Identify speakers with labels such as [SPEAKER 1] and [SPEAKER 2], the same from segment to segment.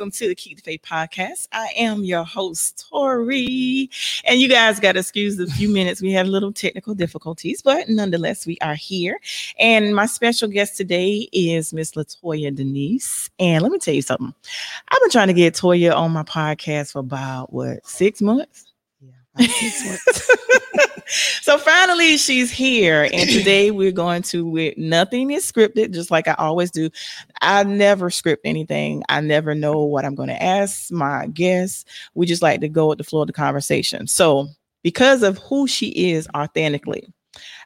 [SPEAKER 1] Welcome to the Keep the Faith podcast. I am your host, Tori. And you guys got to excuse the few minutes. We had a little technical difficulties, but nonetheless, we are here. And my special guest today is Miss Latoya Denise. And let me tell you something. I've been trying to get Toya on my podcast for about what, six months? so finally she's here and today we're going to with nothing is scripted just like i always do i never script anything i never know what i'm going to ask my guests we just like to go with the flow of the conversation so because of who she is authentically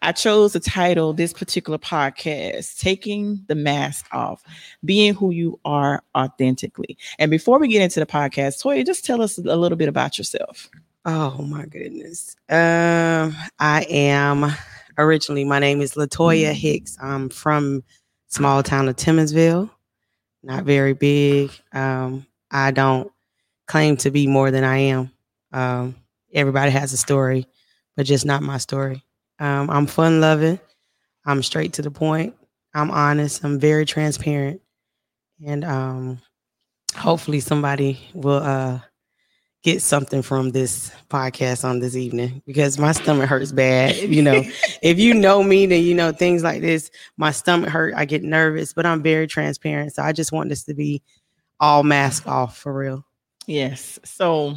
[SPEAKER 1] I chose to title this particular podcast Taking the Mask Off, Being Who You Are Authentically. And before we get into the podcast, Toya, just tell us a little bit about yourself.
[SPEAKER 2] Oh my goodness. Um, I am originally my name is Latoya mm. Hicks. I'm from small town of Timmonsville, not very big. Um, I don't claim to be more than I am. Um, everybody has a story, but just not my story. Um, I'm fun loving. I'm straight to the point. I'm honest. I'm very transparent, and um, hopefully somebody will uh, get something from this podcast on this evening because my stomach hurts bad. You know, if you know me, then you know things like this. My stomach hurt. I get nervous, but I'm very transparent. So I just want this to be all mask off for real.
[SPEAKER 1] Yes. So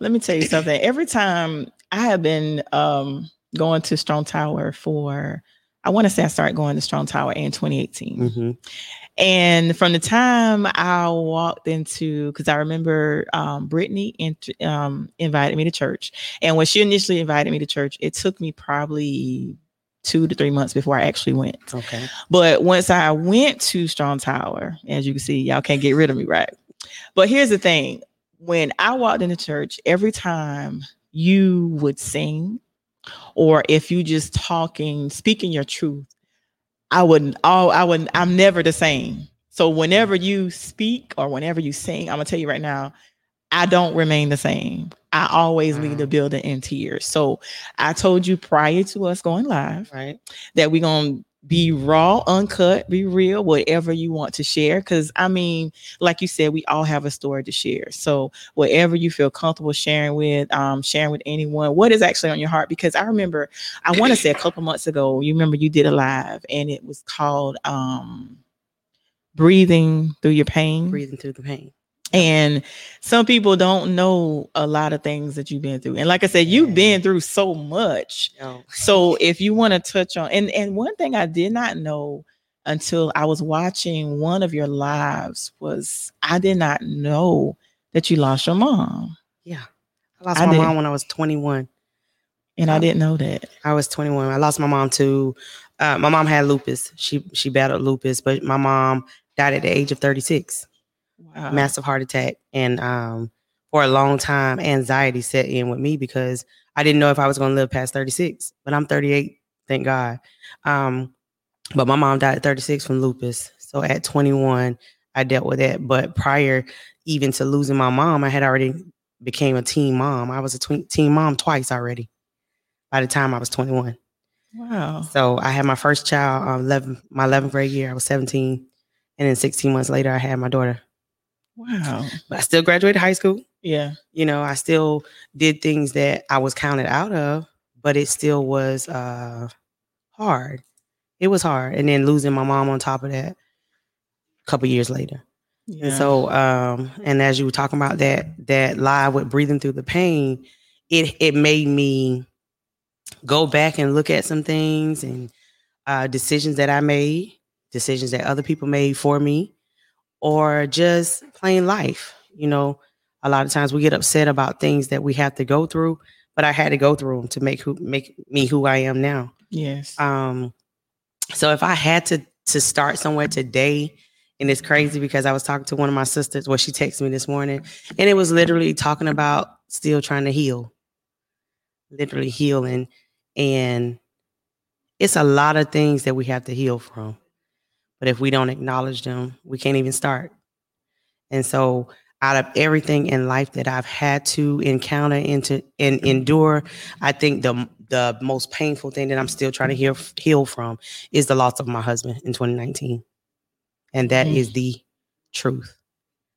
[SPEAKER 1] let me tell you something. Every time I have been um, going to Strong Tower for, I want to say I started going to Strong Tower in 2018. Mm-hmm. And from the time I walked into, because I remember um, Brittany int- um, invited me to church. And when she initially invited me to church, it took me probably two to three months before I actually went.
[SPEAKER 2] Okay.
[SPEAKER 1] But once I went to Strong Tower, as you can see, y'all can't get rid of me, right? But here's the thing when I walked into church, every time you would sing, or if you just talking, speaking your truth, I wouldn't all I wouldn't I'm never the same. So whenever you speak or whenever you sing, I'm gonna tell you right now, I don't remain the same. I always leave the mm. building in tears. So I told you prior to us going live,
[SPEAKER 2] right,
[SPEAKER 1] that we're gonna be raw, uncut, be real, whatever you want to share. Because I mean, like you said, we all have a story to share. So whatever you feel comfortable sharing with, um, sharing with anyone, what is actually on your heart? Because I remember, I want to say a couple months ago, you remember you did a live, and it was called um, "Breathing Through Your Pain."
[SPEAKER 2] Breathing through the pain.
[SPEAKER 1] And some people don't know a lot of things that you've been through. And like I said, you've been through so much. So if you want to touch on and and one thing I did not know until I was watching one of your lives was I did not know that you lost your mom.
[SPEAKER 2] Yeah. I lost I my did. mom when I was 21.
[SPEAKER 1] And I, I didn't know that.
[SPEAKER 2] I was 21. I lost my mom to uh, my mom had lupus. She she battled lupus, but my mom died at the age of 36 wow. massive heart attack. And um, for a long time, anxiety set in with me because I didn't know if I was going to live past 36. But I'm 38, thank God. Um, but my mom died at 36 from lupus. So at 21, I dealt with that. But prior even to losing my mom, I had already became a teen mom. I was a tw- teen mom twice already by the time I was 21.
[SPEAKER 1] Wow.
[SPEAKER 2] So I had my first child, uh, 11, my 11th grade year. I was 17. And then 16 months later, I had my daughter.
[SPEAKER 1] Wow.
[SPEAKER 2] But I still graduated high school.
[SPEAKER 1] Yeah.
[SPEAKER 2] You know, I still did things that I was counted out of, but it still was uh hard. It was hard. And then losing my mom on top of that a couple years later. Yeah. And so um and as you were talking about that that live with breathing through the pain, it it made me go back and look at some things and uh decisions that I made, decisions that other people made for me or just plain life. You know, a lot of times we get upset about things that we have to go through, but I had to go through them to make who make me who I am now.
[SPEAKER 1] Yes.
[SPEAKER 2] Um. So if I had to to start somewhere today, and it's crazy because I was talking to one of my sisters. Well, she texted me this morning, and it was literally talking about still trying to heal, literally healing, and it's a lot of things that we have to heal from. But if we don't acknowledge them, we can't even start. And so, out of everything in life that I've had to encounter and to and endure, I think the the most painful thing that I'm still trying to heal heal from is the loss of my husband in 2019, and that mm. is the truth.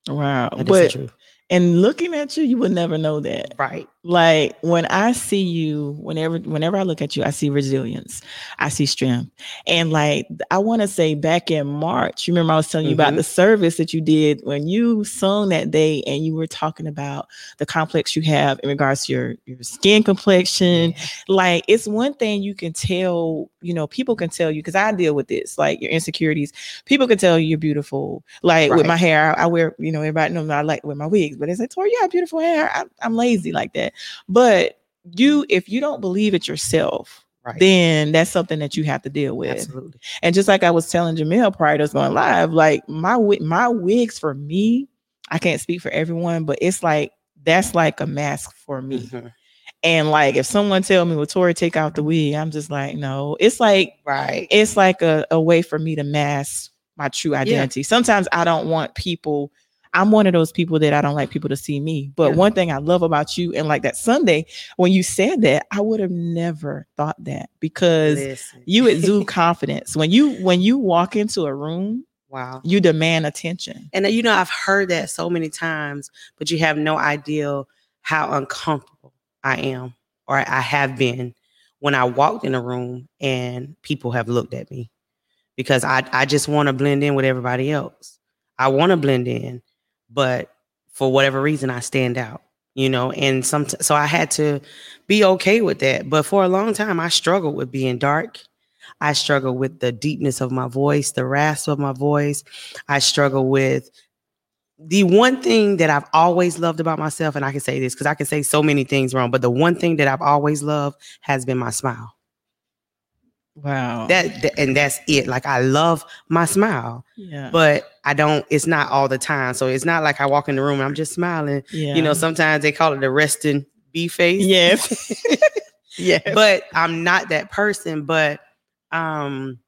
[SPEAKER 1] Wow.
[SPEAKER 2] That is the
[SPEAKER 1] But
[SPEAKER 2] truth.
[SPEAKER 1] and looking at you, you would never know that.
[SPEAKER 2] Right.
[SPEAKER 1] Like when I see you, whenever whenever I look at you, I see resilience, I see strength, and like I want to say, back in March, you remember I was telling you about
[SPEAKER 2] Mhm.
[SPEAKER 1] the service that you did when you sung that day, and you were talking about the complex you have in regards to your your skin complexion. Like it's one thing you can tell, you know, people can tell you because I deal with this, like your insecurities. People can tell you you're beautiful. Like with my hair, I, I wear, you know, everybody knows I like with my wigs, but they say, Tori, you have beautiful hair. I, I'm lazy like that. But you, if you don't believe it yourself,
[SPEAKER 2] Right.
[SPEAKER 1] then that's something that you have to deal with.
[SPEAKER 2] Absolutely.
[SPEAKER 1] And just like I was telling Jamil prior to us going live, like my my wigs for me, I can't speak for everyone, but it's like that's like a mask for me.
[SPEAKER 2] Mhm.
[SPEAKER 1] And like if someone tell me, well, Tori, take out the wig, I'm just like, no. It's like
[SPEAKER 2] Right.
[SPEAKER 1] it's like a, a way for me to mask my true identity. Sometimes I don't want people, I'm one of those people that I don't like people to see me. But
[SPEAKER 2] Yeah.
[SPEAKER 1] one thing I love about you, and like that Sunday, when you said that, I would have never thought that because
[SPEAKER 2] Listen.
[SPEAKER 1] you exude confidence. When you when you walk into a room,
[SPEAKER 2] wow.
[SPEAKER 1] you demand attention.
[SPEAKER 2] And uh, you know, I've heard that so many times, but you have no idea how uncomfortable I am or I have been when I walked in a room and people have looked at me because I, I just want to blend in with everybody else. I want to blend in, but for whatever reason, I stand out, you know, and some, so I had to be okay with that. But for a long time, I struggled with being dark. I struggled with the deepness of my voice, the rasp of my voice. I struggle with the one thing that I've always loved about myself, and I can say this because I can say so many things wrong, but the one thing that I've always loved has been my smile.
[SPEAKER 1] Wow.
[SPEAKER 2] That, that- and that's it. Like I love my smile,
[SPEAKER 1] yeah.
[SPEAKER 2] but I don't. It's not all the time. So it's not like I walk in the room and I'm just smiling.
[SPEAKER 1] yeah.
[SPEAKER 2] You know, sometimes they call it the resting bee face.
[SPEAKER 1] Yes. yes.
[SPEAKER 2] but I'm not that person. But um,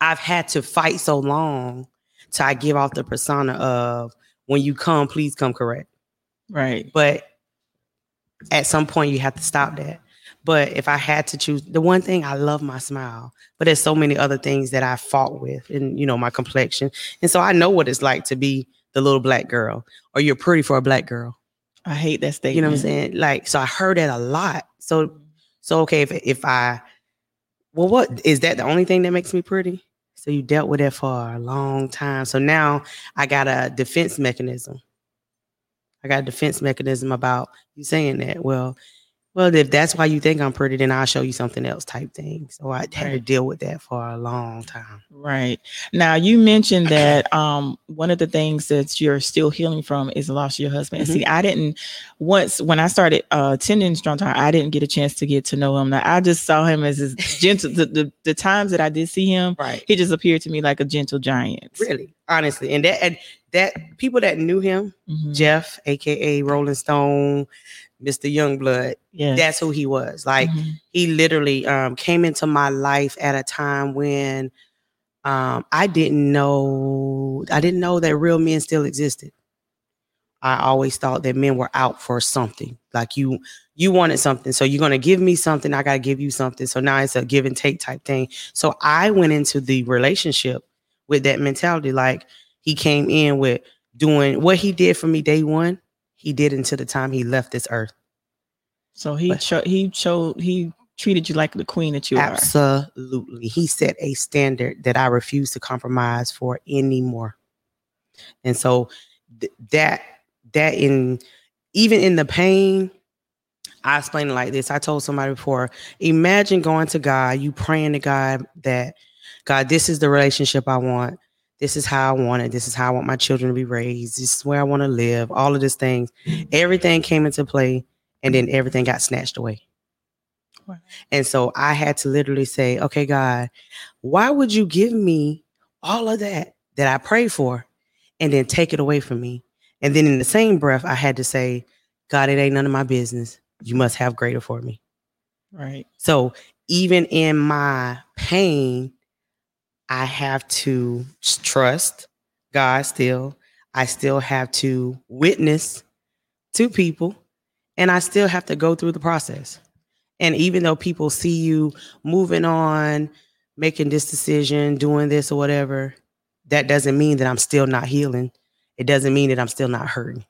[SPEAKER 2] I've had to fight so long till I give off the persona of when you come, please come correct.
[SPEAKER 1] right.
[SPEAKER 2] But at some point, you have to stop that. But if I had to choose, the one thing I love my smile, but there's so many other things that I fought with, and you know my complexion, and so I know what it's like to be the little black girl, or you're pretty for a black girl.
[SPEAKER 1] I hate that statement.
[SPEAKER 2] You know what I'm saying? Like, so I heard that a lot. So so okay, if if I well, what is that the only thing that makes me pretty? So you dealt with that for a long time. So now I got a defense mechanism. I got a defense mechanism about you saying that. Well, well, if that's why you think I'm pretty, then I'll show you something else type thing. So I had to deal with that for a long time.
[SPEAKER 1] Right. Now you mentioned that um one of the things that you're still healing from is the loss of your husband. And
[SPEAKER 2] Mhm.
[SPEAKER 1] see, I didn't once when I started uh attending Strong Tower, I didn't get a chance to get to know him. Now I just saw him as this gentle the, the the times that I did see him,
[SPEAKER 2] Right.
[SPEAKER 1] he just appeared to me like a gentle giant.
[SPEAKER 2] Really, honestly. And that and that people that knew him,
[SPEAKER 1] Mhm.
[SPEAKER 2] Jeff, aka Rolling Stone, Mr. Youngblood,
[SPEAKER 1] Yeah.
[SPEAKER 2] that's who he was. Like
[SPEAKER 1] Mhm.
[SPEAKER 2] he literally um, came into my life at a time when um, I didn't know I didn't know that real men still existed. I always thought that men were out for something. Like you, you wanted something, so you're gonna give me something. I gotta give you something. So now it's a give and take type thing. So I went into the relationship with that mentality. Like he came in with doing what he did for me day one. He did until the time he left this earth.
[SPEAKER 1] So he
[SPEAKER 2] But-
[SPEAKER 1] cho- he showed he treated you like the queen that you are.
[SPEAKER 2] Absolutely. He set a standard that I refuse to compromise for anymore. And so th- that that in even in the pain, I explain it like this. I told somebody before, imagine going to God, you praying to God that God, this is the relationship I want. This is how I want it. This is how I want my children to be raised. This is where I want to live. All of these things. Everything came into play and then everything got snatched away. And so I had to literally say, okay, God, why would you give me all of that that I pray for and then take it away from me? And then in the same breath, I had to say, God, it ain't none of my business. You must have greater for me.
[SPEAKER 1] Right.
[SPEAKER 2] So even in my pain, I have to trust God still. I still have to witness to people and I still have to go through the process. And even though people see you moving on, making this decision, doing this or whatever, that doesn't mean that I'm still not healing it doesn't mean that I'm still not hurting.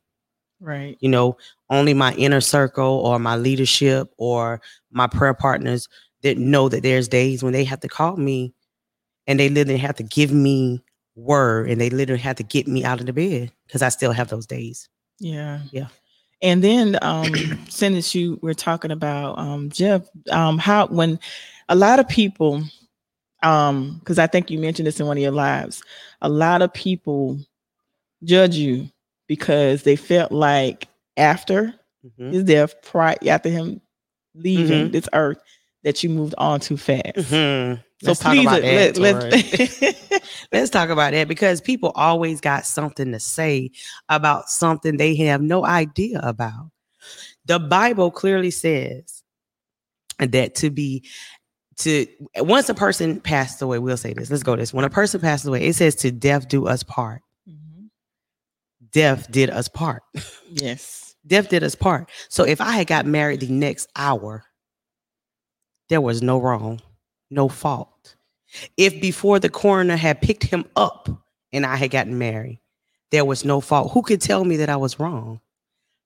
[SPEAKER 1] Right.
[SPEAKER 2] You know, only my inner circle or my leadership or my prayer partners that know that there's days when they have to call me and they literally had to give me word and they literally had to get me out of the bed because I still have those days.
[SPEAKER 1] Yeah.
[SPEAKER 2] Yeah.
[SPEAKER 1] And then um since you were talking about um Jeff, um how when a lot of people um because I think you mentioned this in one of your lives, a lot of people judge you because they felt like after
[SPEAKER 2] Mhm.
[SPEAKER 1] his death, prior after him leaving
[SPEAKER 2] Mhm.
[SPEAKER 1] this earth, that you moved on too fast.
[SPEAKER 2] Mhm.
[SPEAKER 1] So
[SPEAKER 2] Let's talk
[SPEAKER 1] please
[SPEAKER 2] about
[SPEAKER 1] let,
[SPEAKER 2] that,
[SPEAKER 1] let,
[SPEAKER 2] Tori. Let's talk about that because people always got something to say about something they have no idea about. The Bible clearly says that to be to once a person passed away, we'll say this. Let's go this. When a person passes away, it says to death do us part.
[SPEAKER 1] Mhm.
[SPEAKER 2] Death did us part.
[SPEAKER 1] Yes.
[SPEAKER 2] Death did us part. So if I had got married the next hour, there was no wrong, no fault. If before the coroner had picked him up and I had gotten married, there was no fault. Who could tell me that I was wrong?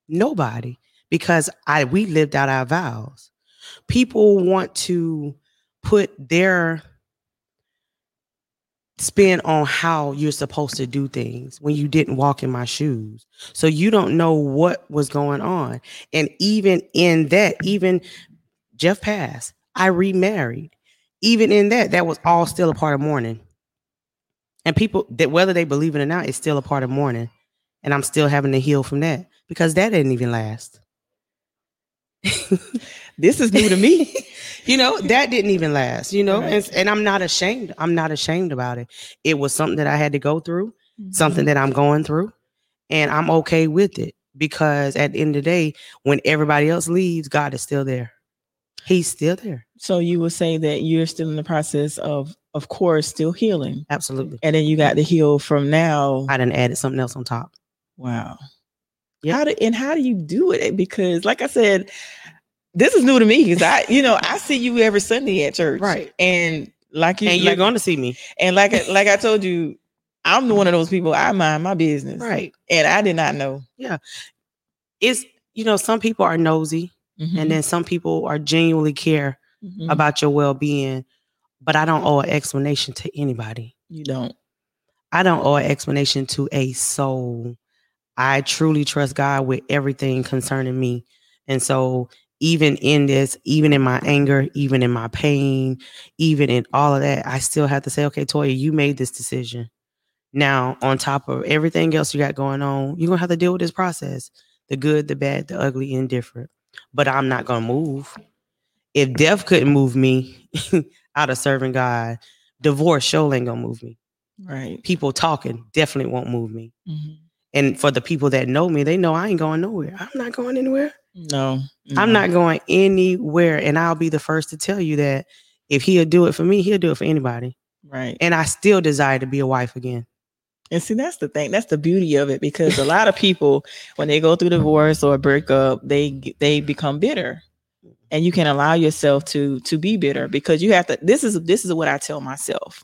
[SPEAKER 2] Nobody, because I we lived out our vows. People want to put their spin on how you're supposed to do things when you didn't walk in my shoes. So you don't know what was going on. And even in that, even Jeff passed, I remarried. Even in that, that was all still a part of mourning. And people that whether they believe it or not, it's still a part of mourning. And I'm still having to heal from that because that didn't even last.
[SPEAKER 1] This is new to me.
[SPEAKER 2] you know that didn't even last you know
[SPEAKER 1] Right.
[SPEAKER 2] and, and i'm not ashamed i'm not ashamed about it it was something that i had to go through mm-hmm. something that i'm going through and i'm okay with it because at the end of the day when everybody else leaves god is still there he's still there
[SPEAKER 1] So you would say that you're still in the process of, of course, still healing,
[SPEAKER 2] absolutely
[SPEAKER 1] and then you got to heal from now.
[SPEAKER 2] i done added something else on top
[SPEAKER 1] Wow.
[SPEAKER 2] Yep.
[SPEAKER 1] How do and how do you do it? Eh, because, like I said, this is new to me because I, you know, I see you every Sunday at church,
[SPEAKER 2] Right.
[SPEAKER 1] And like you,
[SPEAKER 2] and you're
[SPEAKER 1] like,
[SPEAKER 2] going to see me
[SPEAKER 1] and like like I told you, I'm the one of those people. I mind my business,
[SPEAKER 2] right
[SPEAKER 1] And I did not know. Yeah.
[SPEAKER 2] It's you know some people are nosy
[SPEAKER 1] Mhm.
[SPEAKER 2] and then some people are genuinely care
[SPEAKER 1] Mhm.
[SPEAKER 2] about your well-being but i don't owe an explanation to anybody
[SPEAKER 1] you don't.
[SPEAKER 2] I don't owe an explanation to a soul. I truly trust God with everything concerning me. And so, even in this, even in my anger, even in my pain, even in all of that, I still have to say, okay, Toya, you made this decision. Now, on top of everything else you got going on, you're going to have to deal with this process the good, the bad, the ugly, indifferent. But I'm not going to move. If death couldn't move me out of serving God, divorce sure ain't going to move me
[SPEAKER 1] Right.
[SPEAKER 2] people talking definitely won't move me.
[SPEAKER 1] Mhm.
[SPEAKER 2] And for the people that know me, they know I ain't going nowhere. I'm not going anywhere.
[SPEAKER 1] No,
[SPEAKER 2] I'm not going anywhere. And I'll be the first to tell you that if he'll do it for me, he'll do it for anybody.
[SPEAKER 1] right.
[SPEAKER 2] And I still desire to be a wife again.
[SPEAKER 1] And see, that's the thing. That's the beauty of it because a lot of people, when they go through divorce or breakup, they they become bitter, and you can allow yourself to to be bitter because you have to. This is this is what I tell myself.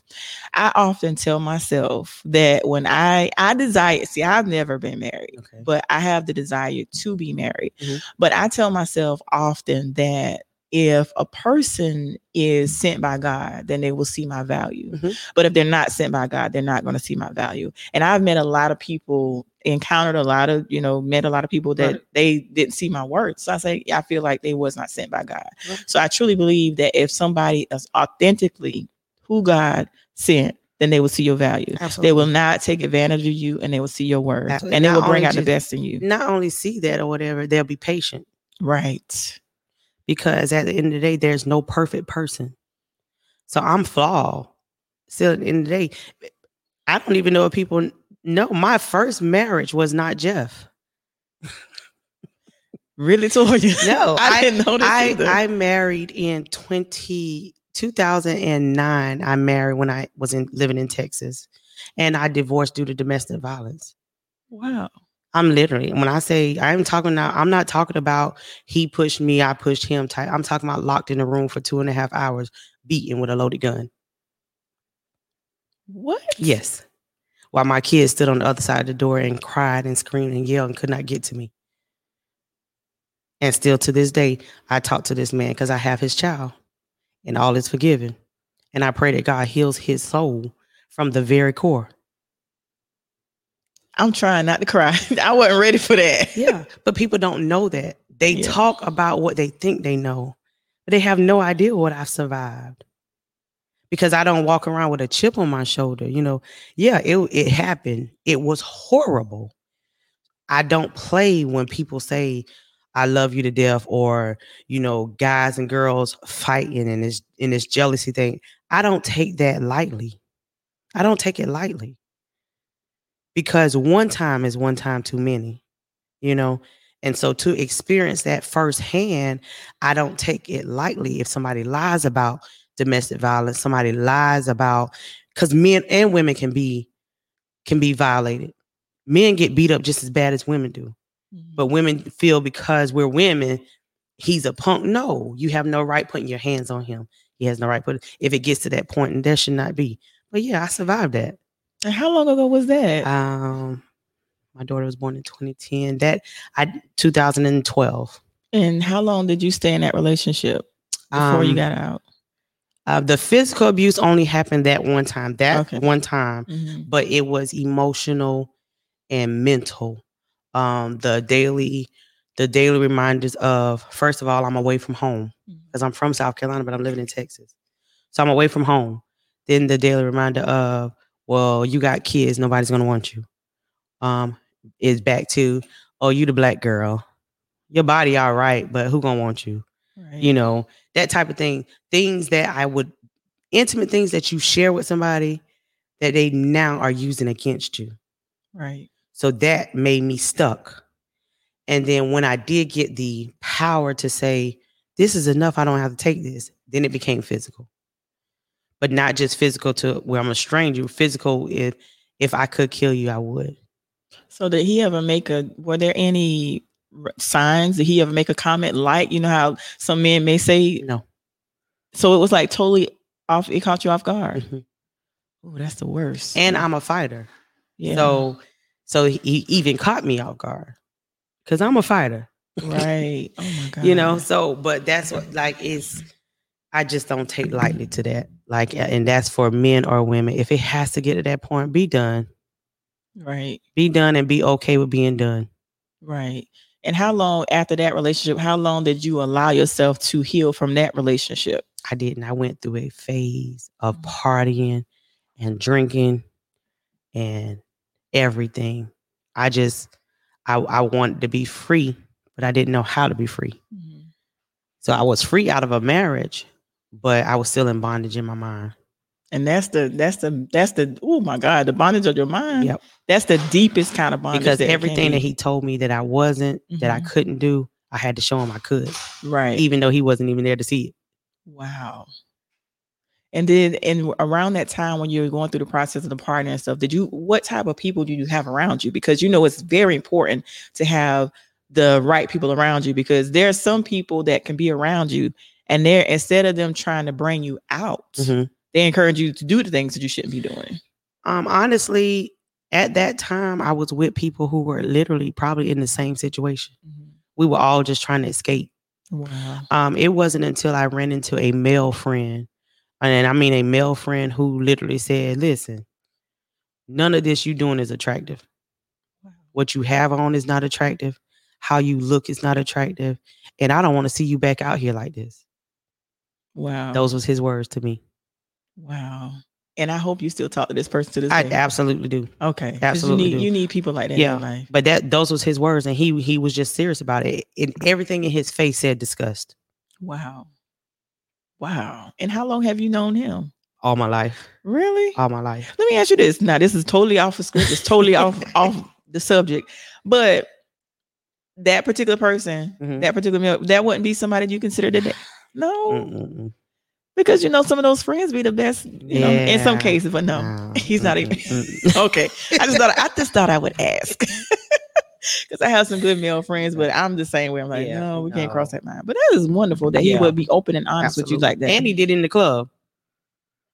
[SPEAKER 1] I often tell myself that when I I desire. See, I've never been married,
[SPEAKER 2] Okay.
[SPEAKER 1] but I have the desire to be married.
[SPEAKER 2] Mhm.
[SPEAKER 1] But I tell myself often that if a person is sent by God, then they will see my value.
[SPEAKER 2] Mhm.
[SPEAKER 1] But if they're not sent by God, they're not going to see my value. And I've met a lot of people, encountered a lot of, you know, met a lot of people that
[SPEAKER 2] Right.
[SPEAKER 1] they didn't see my words. So I say, I feel like they was not sent by God.
[SPEAKER 2] Right.
[SPEAKER 1] So I truly believe that if somebody is authentically who God sent, then they will see your value.
[SPEAKER 2] Absolutely.
[SPEAKER 1] They will not take advantage of you and they will see your worth.
[SPEAKER 2] Absolutely.
[SPEAKER 1] And they will bring out the best in you.
[SPEAKER 2] Not only see that or whatever, they'll be patient
[SPEAKER 1] Right.
[SPEAKER 2] Because at the end of the day, there's no perfect person. So I'm flawed. Still, at the end of the day, I don't even know if people know my first marriage was not Jeff.
[SPEAKER 1] Really, Toya?
[SPEAKER 2] No,
[SPEAKER 1] I,
[SPEAKER 2] I-
[SPEAKER 1] didn't know this
[SPEAKER 2] I
[SPEAKER 1] either.
[SPEAKER 2] I married in 20, 2009. I married when I was in living in Texas, and I divorced due to domestic violence.
[SPEAKER 1] wow.
[SPEAKER 2] I'm literally when I say I'm talking now, I'm not talking about he pushed me, I pushed him. Type. I'm talking about locked in a room for two and a half hours, beaten with a loaded gun.
[SPEAKER 1] What?
[SPEAKER 2] Yes, while my kids stood on the other side of the door and cried and screamed and yelled and could not get to me. And still to this day, I talk to this man because I have his child and all is forgiven. And I pray that God heals his soul from the very core.
[SPEAKER 1] I'm trying not to cry. I wasn't ready for that.
[SPEAKER 2] Yeah. But people don't know that. They
[SPEAKER 1] Yeah.
[SPEAKER 2] talk about what they think they know, but they have no idea what I've survived. Because I don't walk around with a chip on my shoulder. You know, yeah, it, it happened. It was horrible. I don't play when people say, I love you to death, or you know, guys and girls fighting and this in this jealousy thing. I don't take that lightly. I don't take it lightly. Because one time is one time too many, you know. And so to experience that firsthand, I don't take it lightly if somebody lies about domestic violence, somebody lies about because men and women can be can be violated. Men get beat up just as bad as women do. But mm-hmm. women feel because we're women, he's a punk. No, you have no right putting your hands on him. He has no right put if it gets to that point, and that should not be. But yeah, I survived that.
[SPEAKER 1] And how long ago was that?
[SPEAKER 2] Um, my daughter was born in 2010. That I 2012.
[SPEAKER 1] and how long did you stay in that relationship before you
[SPEAKER 2] Um,
[SPEAKER 1] got out?
[SPEAKER 2] Uh, the physical abuse only happened that one time. That
[SPEAKER 1] Okay.
[SPEAKER 2] one time,
[SPEAKER 1] Mhm.
[SPEAKER 2] but it was emotional and mental. Um, the daily, the daily reminders of first of all, I'm away from home because I'm from South Carolina, but I'm living in Texas, so I'm away from home. Then the daily reminder of, well, you got kids, nobody's gonna want you. Um, is back to, oh, you the black girl, your body all right, but who gonna want you?
[SPEAKER 1] Right.
[SPEAKER 2] you know that type of thing things that i would intimate things that you share with somebody that they now are using against you
[SPEAKER 1] right.
[SPEAKER 2] so that made me stuck and then when i did get the power to say this is enough i don't have to take this then it became physical but not just physical to where i'm a stranger physical if if i could kill you i would
[SPEAKER 1] So did he ever make a? Were there any signs? Did he ever make a comment like you know how some men may say?
[SPEAKER 2] no
[SPEAKER 1] So it was like totally off. It caught you off guard.
[SPEAKER 2] Mhm.
[SPEAKER 1] Oh, that's the worst.
[SPEAKER 2] and i'm a fighter
[SPEAKER 1] yeah.
[SPEAKER 2] so so he, he even caught me off guard because i'm a fighter
[SPEAKER 1] right. Oh my god.
[SPEAKER 2] you know so but that's what like it's i just don't take lightly to that like and that's for men or women if it has to get to that point be done
[SPEAKER 1] Right.
[SPEAKER 2] be done and be okay with being done
[SPEAKER 1] Right. And how long after that relationship? How long did you allow yourself to heal from that relationship?
[SPEAKER 2] i didn't i went through a phase of
[SPEAKER 1] Mhm.
[SPEAKER 2] partying and drinking and everything i just i i wanted to be free but i didn't know how to be free so i was free out of a marriage but i was still in bondage in my mind
[SPEAKER 1] And that's the that's the that's the oh my god the bondage of your mind.
[SPEAKER 2] Yep.
[SPEAKER 1] That's the deepest kind of bondage.
[SPEAKER 2] because
[SPEAKER 1] that
[SPEAKER 2] everything that he told me that I wasn't, that I
[SPEAKER 1] Mhm.
[SPEAKER 2] couldn't do, I had to show him I could,
[SPEAKER 1] right.
[SPEAKER 2] even though he wasn't even there to see it.
[SPEAKER 1] Wow. And then and around that time when you're going through the process of the partner and stuff, did you what type of people do you have around you? Because you know it's very important to have the right people around you because there are some people that can be around you and they're instead of them trying to bring you out,
[SPEAKER 2] Mhm.
[SPEAKER 1] they encourage you to do the things that you shouldn't be doing.
[SPEAKER 2] Um, honestly, at that time, I was with people who were literally probably in the same situation. We were all just trying to escape.
[SPEAKER 1] Wow.
[SPEAKER 2] Um, it wasn't until I ran into a male friend, and I mean a male friend who literally said, "Listen, none of this you doing is attractive.
[SPEAKER 1] Wow.
[SPEAKER 2] What you have on is not attractive. How you look is not attractive, and I don't want to see you back out here like this."
[SPEAKER 1] Wow.
[SPEAKER 2] Those was his words to me.
[SPEAKER 1] wow. And I hope you still talk to this person to this day.
[SPEAKER 2] I
[SPEAKER 1] day.
[SPEAKER 2] absolutely do.
[SPEAKER 1] Okay.
[SPEAKER 2] absolutely
[SPEAKER 1] You need, you need people like that
[SPEAKER 2] Yeah.
[SPEAKER 1] in your life.
[SPEAKER 2] But that those was his words, and he he was just serious about it. And everything in his face said disgust.
[SPEAKER 1] Wow. Wow. And how long have you known him?
[SPEAKER 2] All my life,
[SPEAKER 1] Really?
[SPEAKER 2] all my life.
[SPEAKER 1] Let me ask you this. Now, this is totally off the script. It's totally off off the subject. But that particular person,
[SPEAKER 2] Mhm.
[SPEAKER 1] that particular male, that wouldn't be somebody you consider today. No,
[SPEAKER 2] Mm-mm-mm.
[SPEAKER 1] because you know some of those friends be the best. You know, in some cases, but no,
[SPEAKER 2] No.
[SPEAKER 1] he's not even. Okay, I just thought I just thought I would ask because I have some good male friends, but I'm the same way. I'm like,
[SPEAKER 2] Yeah,
[SPEAKER 1] no, we can't cross that line. But that is wonderful that he would be open and honest with you like that.
[SPEAKER 2] And he did in the club.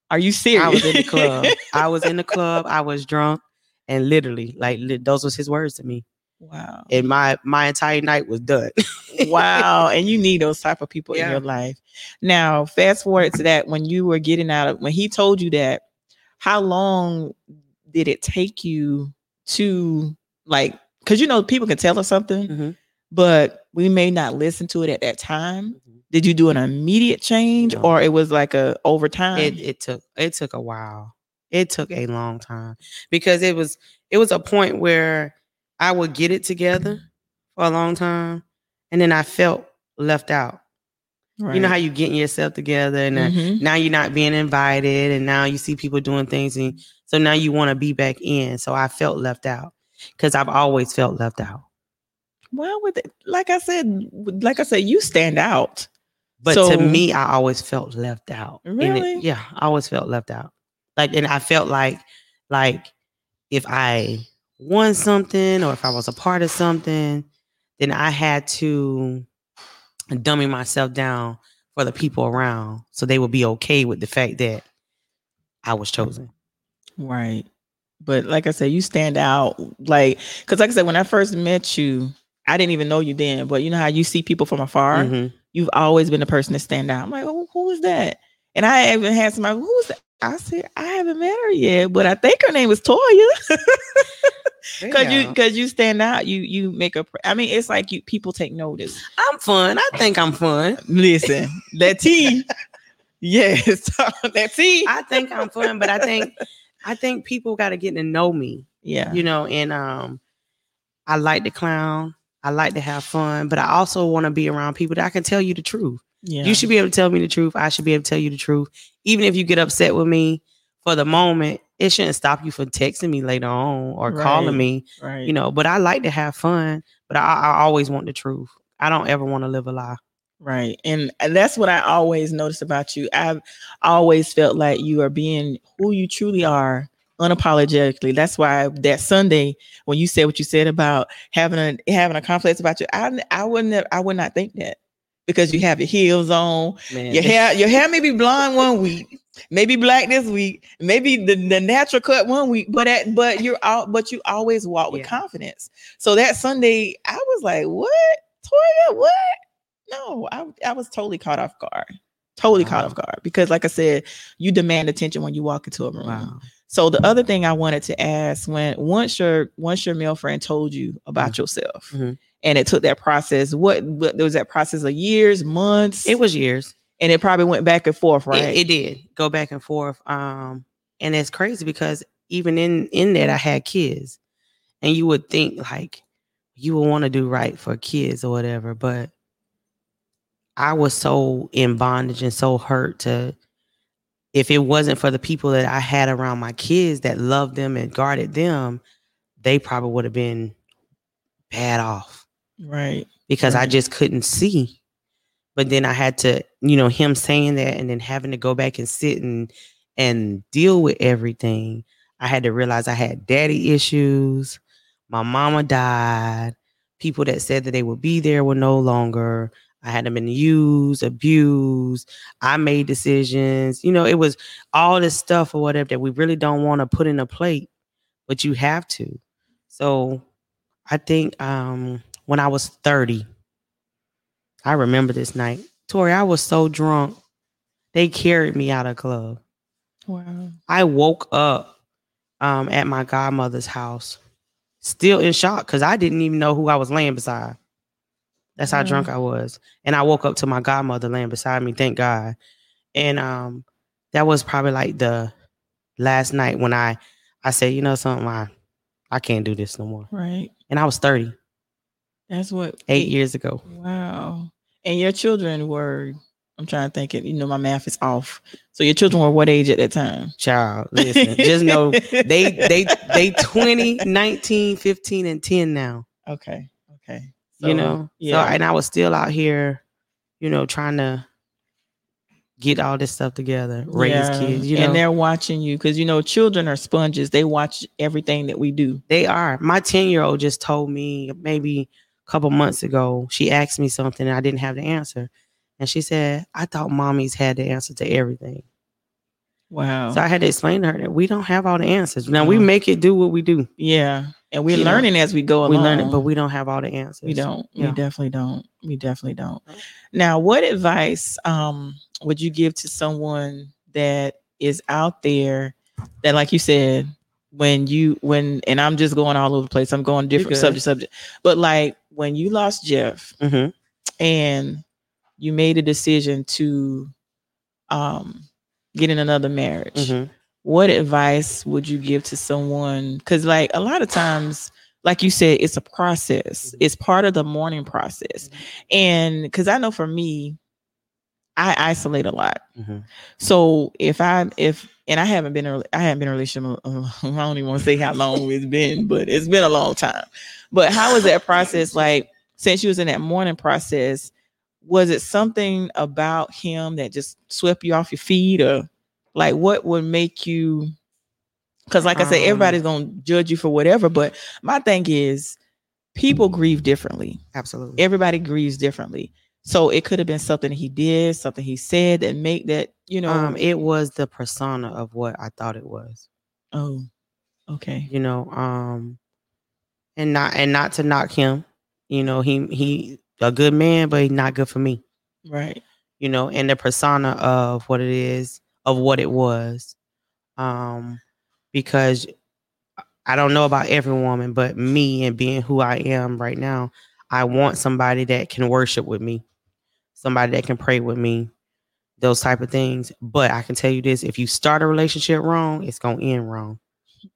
[SPEAKER 1] Are you serious?
[SPEAKER 2] I was in the club. I was in the club. I was drunk, And literally, like li- those was his words to me.
[SPEAKER 1] Wow.
[SPEAKER 2] And my my entire night was done.
[SPEAKER 1] wow. And you need those type of people in your life. Now, fast forward to that when you were getting out of when he told you that, how long did it take you to like because you know people can tell us something,
[SPEAKER 2] Mhm.
[SPEAKER 1] but we may not listen to it at that time.
[SPEAKER 2] Mhm.
[SPEAKER 1] Did you do an immediate change
[SPEAKER 2] No.
[SPEAKER 1] or it was like a over time?
[SPEAKER 2] it it took it took a while. It took a long time because it was it was a point where I would get it together for a long time, and then I felt left out. You know how you getting yourself together, and
[SPEAKER 1] Mhm.
[SPEAKER 2] now you're not being invited, and now you see people doing things, and so now you want to be back in. So I felt left out because I've always felt left out.
[SPEAKER 1] Why would it, like I said, like I said, you stand out.
[SPEAKER 2] But
[SPEAKER 1] So-
[SPEAKER 2] to me, I always felt left out. And it-
[SPEAKER 1] Really?
[SPEAKER 2] yeah, I always felt left out. Like, and I felt like, like, if I won something or if I was a part of something, then I had to dummy myself down for the people around, so they would be okay with the fact that I was chosen.
[SPEAKER 1] Right. But like I said, you stand out. Like, because like I said, when I first met you, I didn't even know you then. But you know how you see people from afar?
[SPEAKER 2] Mhm.
[SPEAKER 1] You've always been the person to stand out. I'm like, oh, who is that? And I even had somebody, who's that? I said, I haven't met her yet, but I think her name is Toya. Cause you cause you stand out. You you make a. I mean, it's like you people take notice.
[SPEAKER 2] I'm fun. I think I'm fun.
[SPEAKER 1] Listen, that T. Yes, that T.
[SPEAKER 2] I think I'm fun, but I think I think people got to get to know me.
[SPEAKER 1] yeah.
[SPEAKER 2] you know and um i like to clown i like to have fun but i also want to be around people that i can tell you the truth
[SPEAKER 1] yeah.
[SPEAKER 2] you should be able to tell me the truth i should be able to tell you the truth even if you get upset with me for the moment it shouldn't stop you from texting me later on or calling me
[SPEAKER 1] right.
[SPEAKER 2] you know but i like to have fun but i, I always want the truth i don't ever want to live a lie
[SPEAKER 1] Right. And that's what I always noticed about you. I've always felt like you are being who you truly are unapologetically. That's why that Sunday when you said what you said about having a having a complex about you, I I wouldn't have, I would not think that because you have your heels on,
[SPEAKER 2] man
[SPEAKER 1] your hair your hair may be blonde one week, maybe black this week, maybe the, the natural cut one week, but at, but you're out but you always walk with
[SPEAKER 2] Yeah.
[SPEAKER 1] confidence. So that Sunday I was like, what? Toya, what? No, I I was totally caught off guard. Totally caught off guard because, like I said, you demand attention when you walk into a room.
[SPEAKER 2] wow
[SPEAKER 1] So the other thing I wanted to ask when once your once your male friend told you about yourself
[SPEAKER 2] Mhm.
[SPEAKER 1] and it took that process, what, what there was that process of years, months,
[SPEAKER 2] it was years
[SPEAKER 1] and it probably went back and forth, right?
[SPEAKER 2] It, did go back and forth. Um, and it's crazy because even in in that I had kids, and you would think like you would want to do right for kids or whatever, but I was so in bondage and so hurt to. If it wasn't for the people that I had around my kids that loved them and guarded them, they probably would have been bad off
[SPEAKER 1] right.
[SPEAKER 2] because I just couldn't see. But then I had to, you know, him saying that and then having to go back and sit and and deal with everything. I had to realize I had daddy issues. My mama died. People that said that they would be there were no longer. I had been used, abused. I made decisions. You know, it was all this stuff or whatever that we really don't want to put in a plate, but you have to. So I think um when I was 30, I remember this night. Tori, I was so drunk. They carried me out of club.
[SPEAKER 1] Wow.
[SPEAKER 2] I woke up um at my godmother's house, still in shock because I didn't even know who I was laying beside. That's how
[SPEAKER 1] Wow.
[SPEAKER 2] drunk I was. And I woke up to my godmother laying beside me, thank God. And um that was probably like the last night when I I said, you know something, I I can't do this no more.
[SPEAKER 1] Right.
[SPEAKER 2] And I was 30,
[SPEAKER 1] That's what
[SPEAKER 2] eight years ago.
[SPEAKER 1] Wow. And your children were, I'm trying to think it, you know, my math is off. So your children were what age at that time?
[SPEAKER 2] Child, listen, just know they they they 20, 19, 15, and 10 now.
[SPEAKER 1] Okay. Okay.
[SPEAKER 2] you know?
[SPEAKER 1] yeah.
[SPEAKER 2] So and I was still out here, you know, trying to get all this stuff together, raise
[SPEAKER 1] Yeah.
[SPEAKER 2] kids, you know.
[SPEAKER 1] and they're watching you because you know children are sponges. They watch everything that we do.
[SPEAKER 2] They are. My 10 year old just told me maybe a couple months ago, she asked me something and I didn't have the answer. And she said, I thought mommies had the answer to everything.
[SPEAKER 1] Wow.
[SPEAKER 2] So I had to explain to her that we don't have all the answers. Now we make it do what we do.
[SPEAKER 1] yeah. And we're
[SPEAKER 2] You know,
[SPEAKER 1] learning as we go along.
[SPEAKER 2] We learn it, but we don't have all the answers.
[SPEAKER 1] We don't. We definitely don't. We definitely don't. Now, what advice um would you give to someone that is out there that, like you said, when you when and I'm just going all over the place. I'm going different subject subject, but like when you lost Jeff
[SPEAKER 2] Mhm.
[SPEAKER 1] and you made a decision to um get in another marriage
[SPEAKER 2] Mhm.
[SPEAKER 1] what advice would you give to someone because like a lot of times like you said it's a process
[SPEAKER 2] Mhm.
[SPEAKER 1] it's part of the mourning process and because i know for me i isolate a lot
[SPEAKER 2] Mhm.
[SPEAKER 1] so if i if and i haven't been a- i haven't been in a relationship i don't even want to say how long it's been but it's been a long time. But how was that process like since you was in that mourning process was it something about him that just swept you off your feet or like what would make you because like i said
[SPEAKER 2] Um,
[SPEAKER 1] everybody's gonna judge you for whatever but my thing is people grieve differently.
[SPEAKER 2] Absolutely.
[SPEAKER 1] everybody grieves differently so it could have been something he did something he said that make that you know
[SPEAKER 2] um, it was the persona of what I thought it was.
[SPEAKER 1] oh okay
[SPEAKER 2] You know, um, and not and not to knock him. You know, he he a good man, but he's not good for me.
[SPEAKER 1] right
[SPEAKER 2] You know, and the persona of what it is, of what it was. Um, because I don't know about every woman, but me and being who I am right now, I want somebody that can worship with me, somebody that can pray with me, those type of things. But I can tell you this: if you start a relationship wrong, it's gonna end wrong.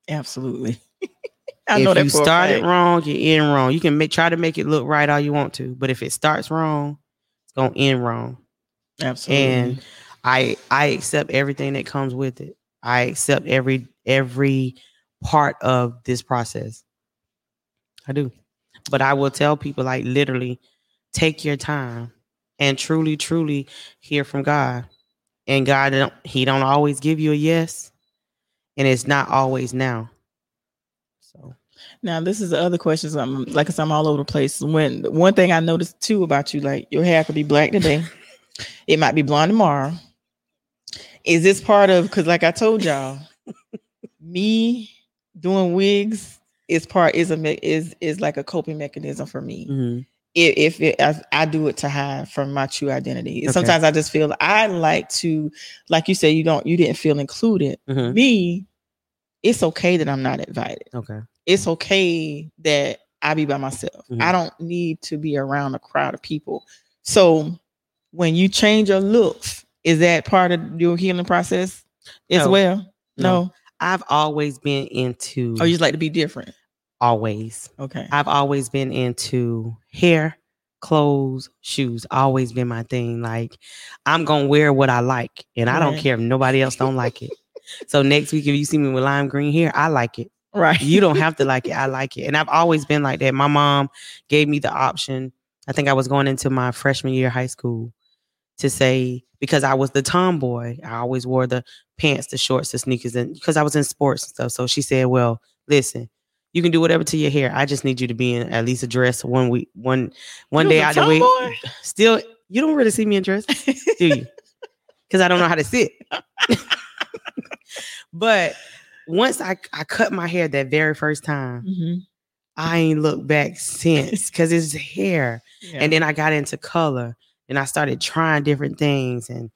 [SPEAKER 1] absolutely i
[SPEAKER 2] if
[SPEAKER 1] know that
[SPEAKER 2] you start it wrong, you end wrong. You can make try to make it look right all you want to, but if it starts wrong, it's gonna end wrong.
[SPEAKER 1] absolutely
[SPEAKER 2] And I I accept everything that comes with it. I accept every every part of this process. I do. But I will tell people like literally take your time and truly truly hear from God. And God don't he don't always give you a yes and it's not always now. So
[SPEAKER 1] Now, this is the other questions. I'm like I said, I'm all over the place. When one thing I noticed too about you, like your hair could be black today, it might be blonde tomorrow. Is this part of because, like I told y'all, me doing wigs is part is a is is like a coping mechanism for me.
[SPEAKER 2] mhm.
[SPEAKER 1] If, if it, I, I do it to hide from my true identity.
[SPEAKER 2] Okay.
[SPEAKER 1] Sometimes I just feel I like to, like you said, you don't you didn't feel included.
[SPEAKER 2] Mhm.
[SPEAKER 1] Me, it's okay that I'm not invited
[SPEAKER 2] Okay.
[SPEAKER 1] it's okay that I be by myself.
[SPEAKER 2] Mhm.
[SPEAKER 1] I don't need to be around a crowd of people. So when you change your looks, is that part of your healing process as
[SPEAKER 2] No.
[SPEAKER 1] well?
[SPEAKER 2] No.
[SPEAKER 1] No.
[SPEAKER 2] I've always been into
[SPEAKER 1] Or you just like to be different.
[SPEAKER 2] Always.
[SPEAKER 1] Okay.
[SPEAKER 2] I've always been into hair, clothes, shoes. Always been my thing. Like I'm gonna wear what I like, and I don't care if nobody else don't like it. So next week, if you see me with lime green hair, I like it.
[SPEAKER 1] right.
[SPEAKER 2] You don't have to like it. I like it, and I've always been like that. My mom gave me the option. I think I was going into my freshman year of high school to say because I was the tomboy. I always wore the pants, the shorts, the sneakers, and because I was in sports and stuff. So she said, "Well, listen." You can do whatever to your hair. I just need you to be in at least a dress one week, one one
[SPEAKER 1] You
[SPEAKER 2] day out the week. Still, you don't really see me in dress, do you? Because I don't know how to sit. but once I, I cut my hair that very first time,
[SPEAKER 1] Mhm.
[SPEAKER 2] I ain't looked back since because it's hair.
[SPEAKER 1] Yeah.
[SPEAKER 2] And then I got into color and I started trying different things. And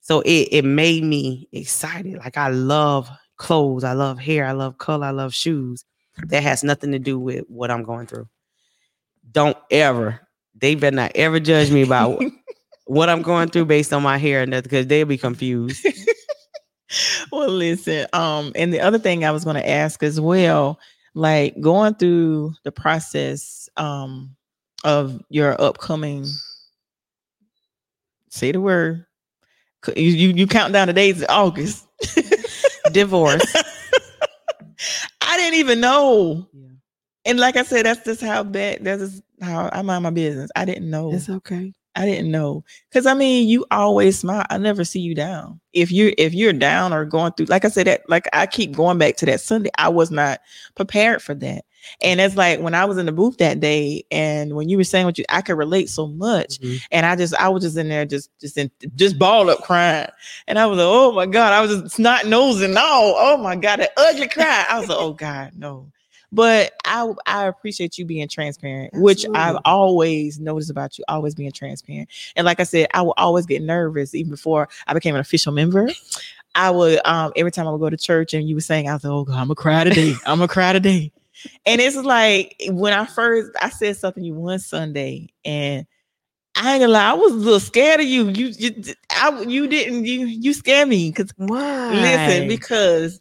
[SPEAKER 2] so it, it made me excited. Like I love clothes, I love hair, I love color, I love shoes. That has nothing to do with what I'm going through. Don't ever, they better not ever judge me about what I'm going through based on my hair and that because they'll be confused.
[SPEAKER 1] well, listen. Um, and the other thing I was going to ask as well, like going through the process um of your upcoming say the word. You you, you count down the days of August.
[SPEAKER 2] Divorce.
[SPEAKER 1] I didn't even know.
[SPEAKER 2] Yeah.
[SPEAKER 1] And like I said, that's just how bad that's just how I mind my business. I didn't know.
[SPEAKER 2] It's okay.
[SPEAKER 1] I didn't know. Cause I mean, you always smile. I never see you down. If you're—if you're down or going through, like I said, that like I keep going back to that Sunday. I was not prepared for that. And it's like when I was in the booth that day, and when you were saying what you, I could relate so much.
[SPEAKER 2] Mhm.
[SPEAKER 1] And I just, I was just in there, just, just in, just ball up crying. And I was like, oh my god, I was just snot nosing. No, oh my god, that ugly cry. I was like, oh god, no. But I, I appreciate you being transparent, which I've always noticed about you, always being transparent. And like I said, I will always get nervous even before I became an official member. I would um every time I would go to church and you were saying, I was like, oh God, I'm gonna cry today. I'm gonna cry today. And it's like when I first I said something to you one Sunday and I ain't gonna lie, I was a little scared of you. You you I, you didn't you you scared me because
[SPEAKER 2] Why?
[SPEAKER 1] listen, because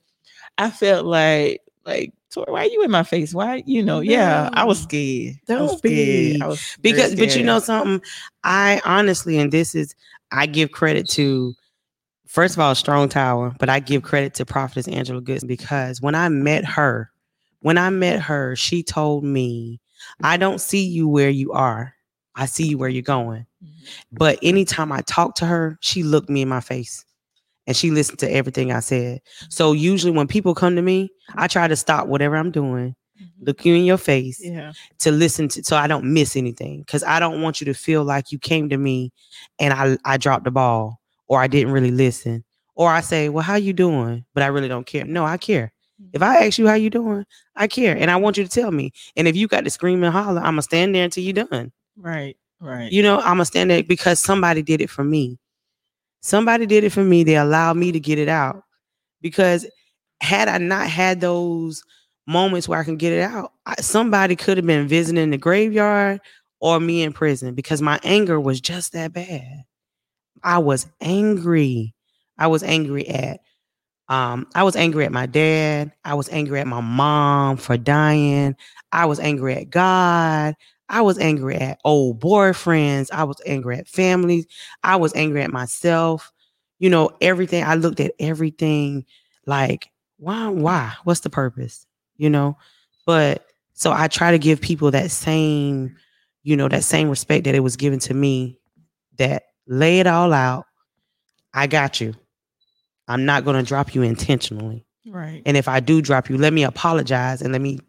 [SPEAKER 1] I felt like like Tori, why are you in my face? Why you know, yeah, I was scared. I was
[SPEAKER 2] be.
[SPEAKER 1] scared. I was
[SPEAKER 2] because but you know something i honestly and this is i give credit to first of all strong tower but i give credit to prophetess angela goodson because when i met her when i met her she told me i mm-hmm. don't see you where you are. I see you where you're going.
[SPEAKER 1] Mhm.
[SPEAKER 2] but anytime i talked to her she looked me in my face and she listened to everything i said. So mm-hmm. usually when people come to me i try to stop whatever i'm doing mm-hmm. look you in your face
[SPEAKER 1] Yeah.
[SPEAKER 2] to listen to so I don't miss anything because I don't want you to feel like you came to me and I I dropped the ball or I didn't really listen or I say well how you doing? But I really don't care. No I care if I ask you how you doing I care and I want you to tell me and if you got to scream and holler I'm gonna stand there until you're done
[SPEAKER 1] Right. Right.
[SPEAKER 2] you know I'm gonna stand there because somebody did it for me somebody did it for me they allowed me to get it out because had I not had those moments where I can get it out, I, somebody could have been visiting the graveyard or me in prison because my anger was just that bad. I was angry. I was angry at um I was angry at my dad. I was angry at my mom for dying. I was angry at God. I was angry at old boyfriends. I was angry at families. I was angry at myself. You know, everything. I looked at everything like, why, why? What's the purpose? You know? But so I try to give people that same, you know, that same respect that it was given to me, that lay it all out. I got you. I'm not gonna drop you intentionally.
[SPEAKER 1] right.
[SPEAKER 2] And if I do drop you, let me apologize and let me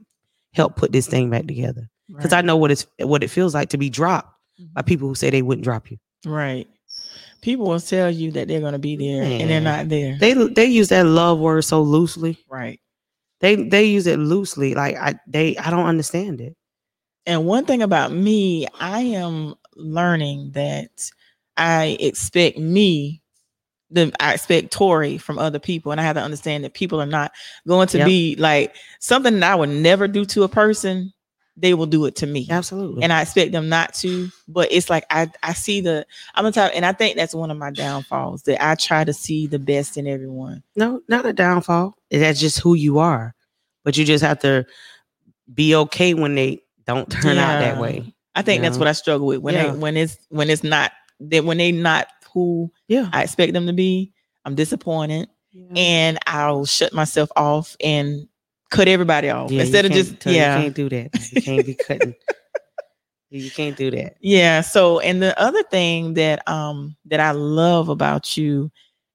[SPEAKER 2] help put this thing back together. Because I know what it's what it feels like to be dropped by
[SPEAKER 1] Mhm.
[SPEAKER 2] people who say they wouldn't drop you.
[SPEAKER 1] Right. People will tell you that they're gonna be there and they're not there.
[SPEAKER 2] They they use that love word so loosely.
[SPEAKER 1] right.
[SPEAKER 2] They they use it loosely. Like I they I don't understand it.
[SPEAKER 1] And one thing about me, I am learning that I expect me, the I expect Tori from other people, and I have to understand that people are not going to
[SPEAKER 2] Yep.
[SPEAKER 1] be like something that I would never do to a person. They will do it to me,
[SPEAKER 2] Absolutely.
[SPEAKER 1] and I expect them not to. But it's like I I see the I'm a type, and I think that's one of my downfalls that I try to see the best in everyone.
[SPEAKER 2] no, not a downfall. That's just who you are. But you just have to be okay when they don't turn out that way.
[SPEAKER 1] I think that's
[SPEAKER 2] Yeah.
[SPEAKER 1] what I struggle with when
[SPEAKER 2] Yeah.
[SPEAKER 1] they when it's when it's not that when they not who
[SPEAKER 2] Yeah.
[SPEAKER 1] I expect them to be. I'm disappointed and I'll shut myself off and cut everybody off
[SPEAKER 2] Yeah,
[SPEAKER 1] instead of just
[SPEAKER 2] tell you
[SPEAKER 1] yeah
[SPEAKER 2] can't do that. You can't be cutting. you can't do that.
[SPEAKER 1] yeah. So and the other thing that um that I love about you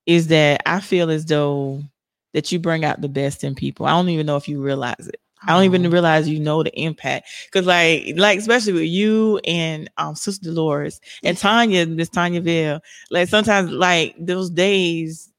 [SPEAKER 1] is that I feel as though that you bring out the best in people. I don't even know if you realize it. I don't even realize you know the impact because like like especially with you and um Sister Dolores and Tanya, Miss Tanya Vale, like sometimes like those days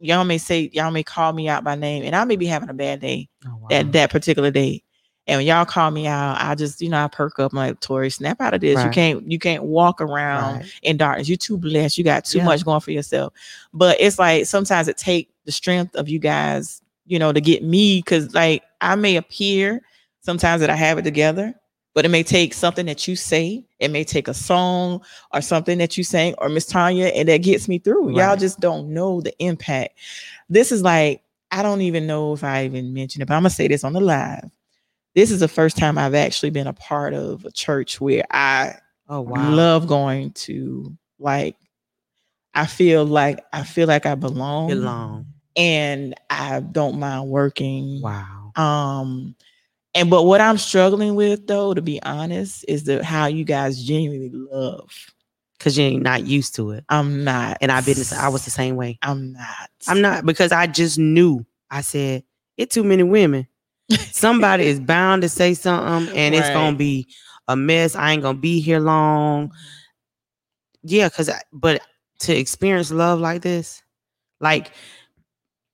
[SPEAKER 1] y'all may say y'all may call me out by name and I may be having a bad day
[SPEAKER 2] Oh, wow.
[SPEAKER 1] that that particular day. And when y'all call me out, I just, you know, I perk up. I'm like, Tori, snap out of this. You can't, you can't walk around
[SPEAKER 2] Right.
[SPEAKER 1] in darkness. You're too blessed. You got too
[SPEAKER 2] Yeah.
[SPEAKER 1] much going for yourself. But it's like sometimes it take the strength of you guys, you know, to get me because like I may appear sometimes that I have it together, but it may take something that you say. It may take a song or something that you sang or Miss Tanya, and that gets me through. Y'all just don't know the impact. This is like I don't even know if I even mentioned it, but I'm gonna say this on the live. This is the first time I've actually been a part of a church where I
[SPEAKER 2] Oh wow.
[SPEAKER 1] love going to. Like, I feel like I feel like I belong,
[SPEAKER 2] Belong.
[SPEAKER 1] And I don't mind working.
[SPEAKER 2] Wow.
[SPEAKER 1] Um, and but what I'm struggling with, though, to be honest, is the how you guys genuinely love.
[SPEAKER 2] Cause you're not used to it.
[SPEAKER 1] I'm not,
[SPEAKER 2] And I've been I was the same way.
[SPEAKER 1] I'm not.
[SPEAKER 2] I'm not because I just knew. I said, it too many women. Somebody is bound to say something and it's gonna be a mess. I ain't gonna be here long. Yeah, cause I, but to experience love like this, like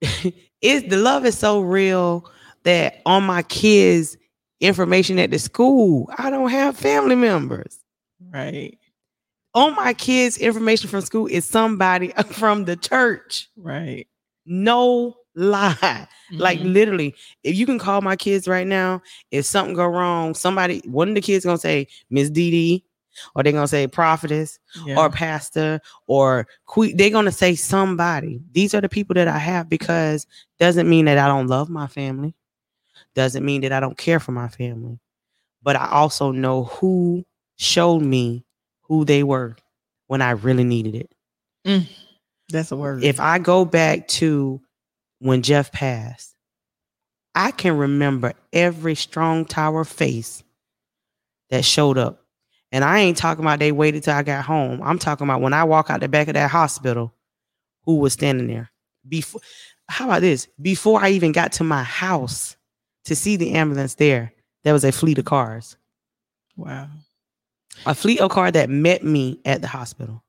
[SPEAKER 2] it's the love is so real that on my kids' information at the school, I don't have family members.
[SPEAKER 1] Right.
[SPEAKER 2] On my kids' information from school is somebody from the church.
[SPEAKER 1] Right.
[SPEAKER 2] No lie. Like
[SPEAKER 1] Mhm.
[SPEAKER 2] literally, if you can call my kids right now, if something go wrong, somebody one of the kids gonna say Miss Dee, or they're gonna say prophetess
[SPEAKER 1] yeah.
[SPEAKER 2] or pastor or que- they're gonna say somebody. These are the people that I have because doesn't mean that I don't love my family, doesn't mean that I don't care for my family, but I also know who showed me who they were when I really needed it.
[SPEAKER 1] Mm, that's a word.
[SPEAKER 2] If I go back to when Jeff passed, I can remember every strong tower face that showed up. And I ain't talking about they waited till I got home. I'm talking about when I walk out the back of that hospital, who was standing there. Before how about this? Before I even got to my house to see the ambulance there, there was a fleet of cars.
[SPEAKER 1] wow.
[SPEAKER 2] A fleet of cars that met me at the hospital.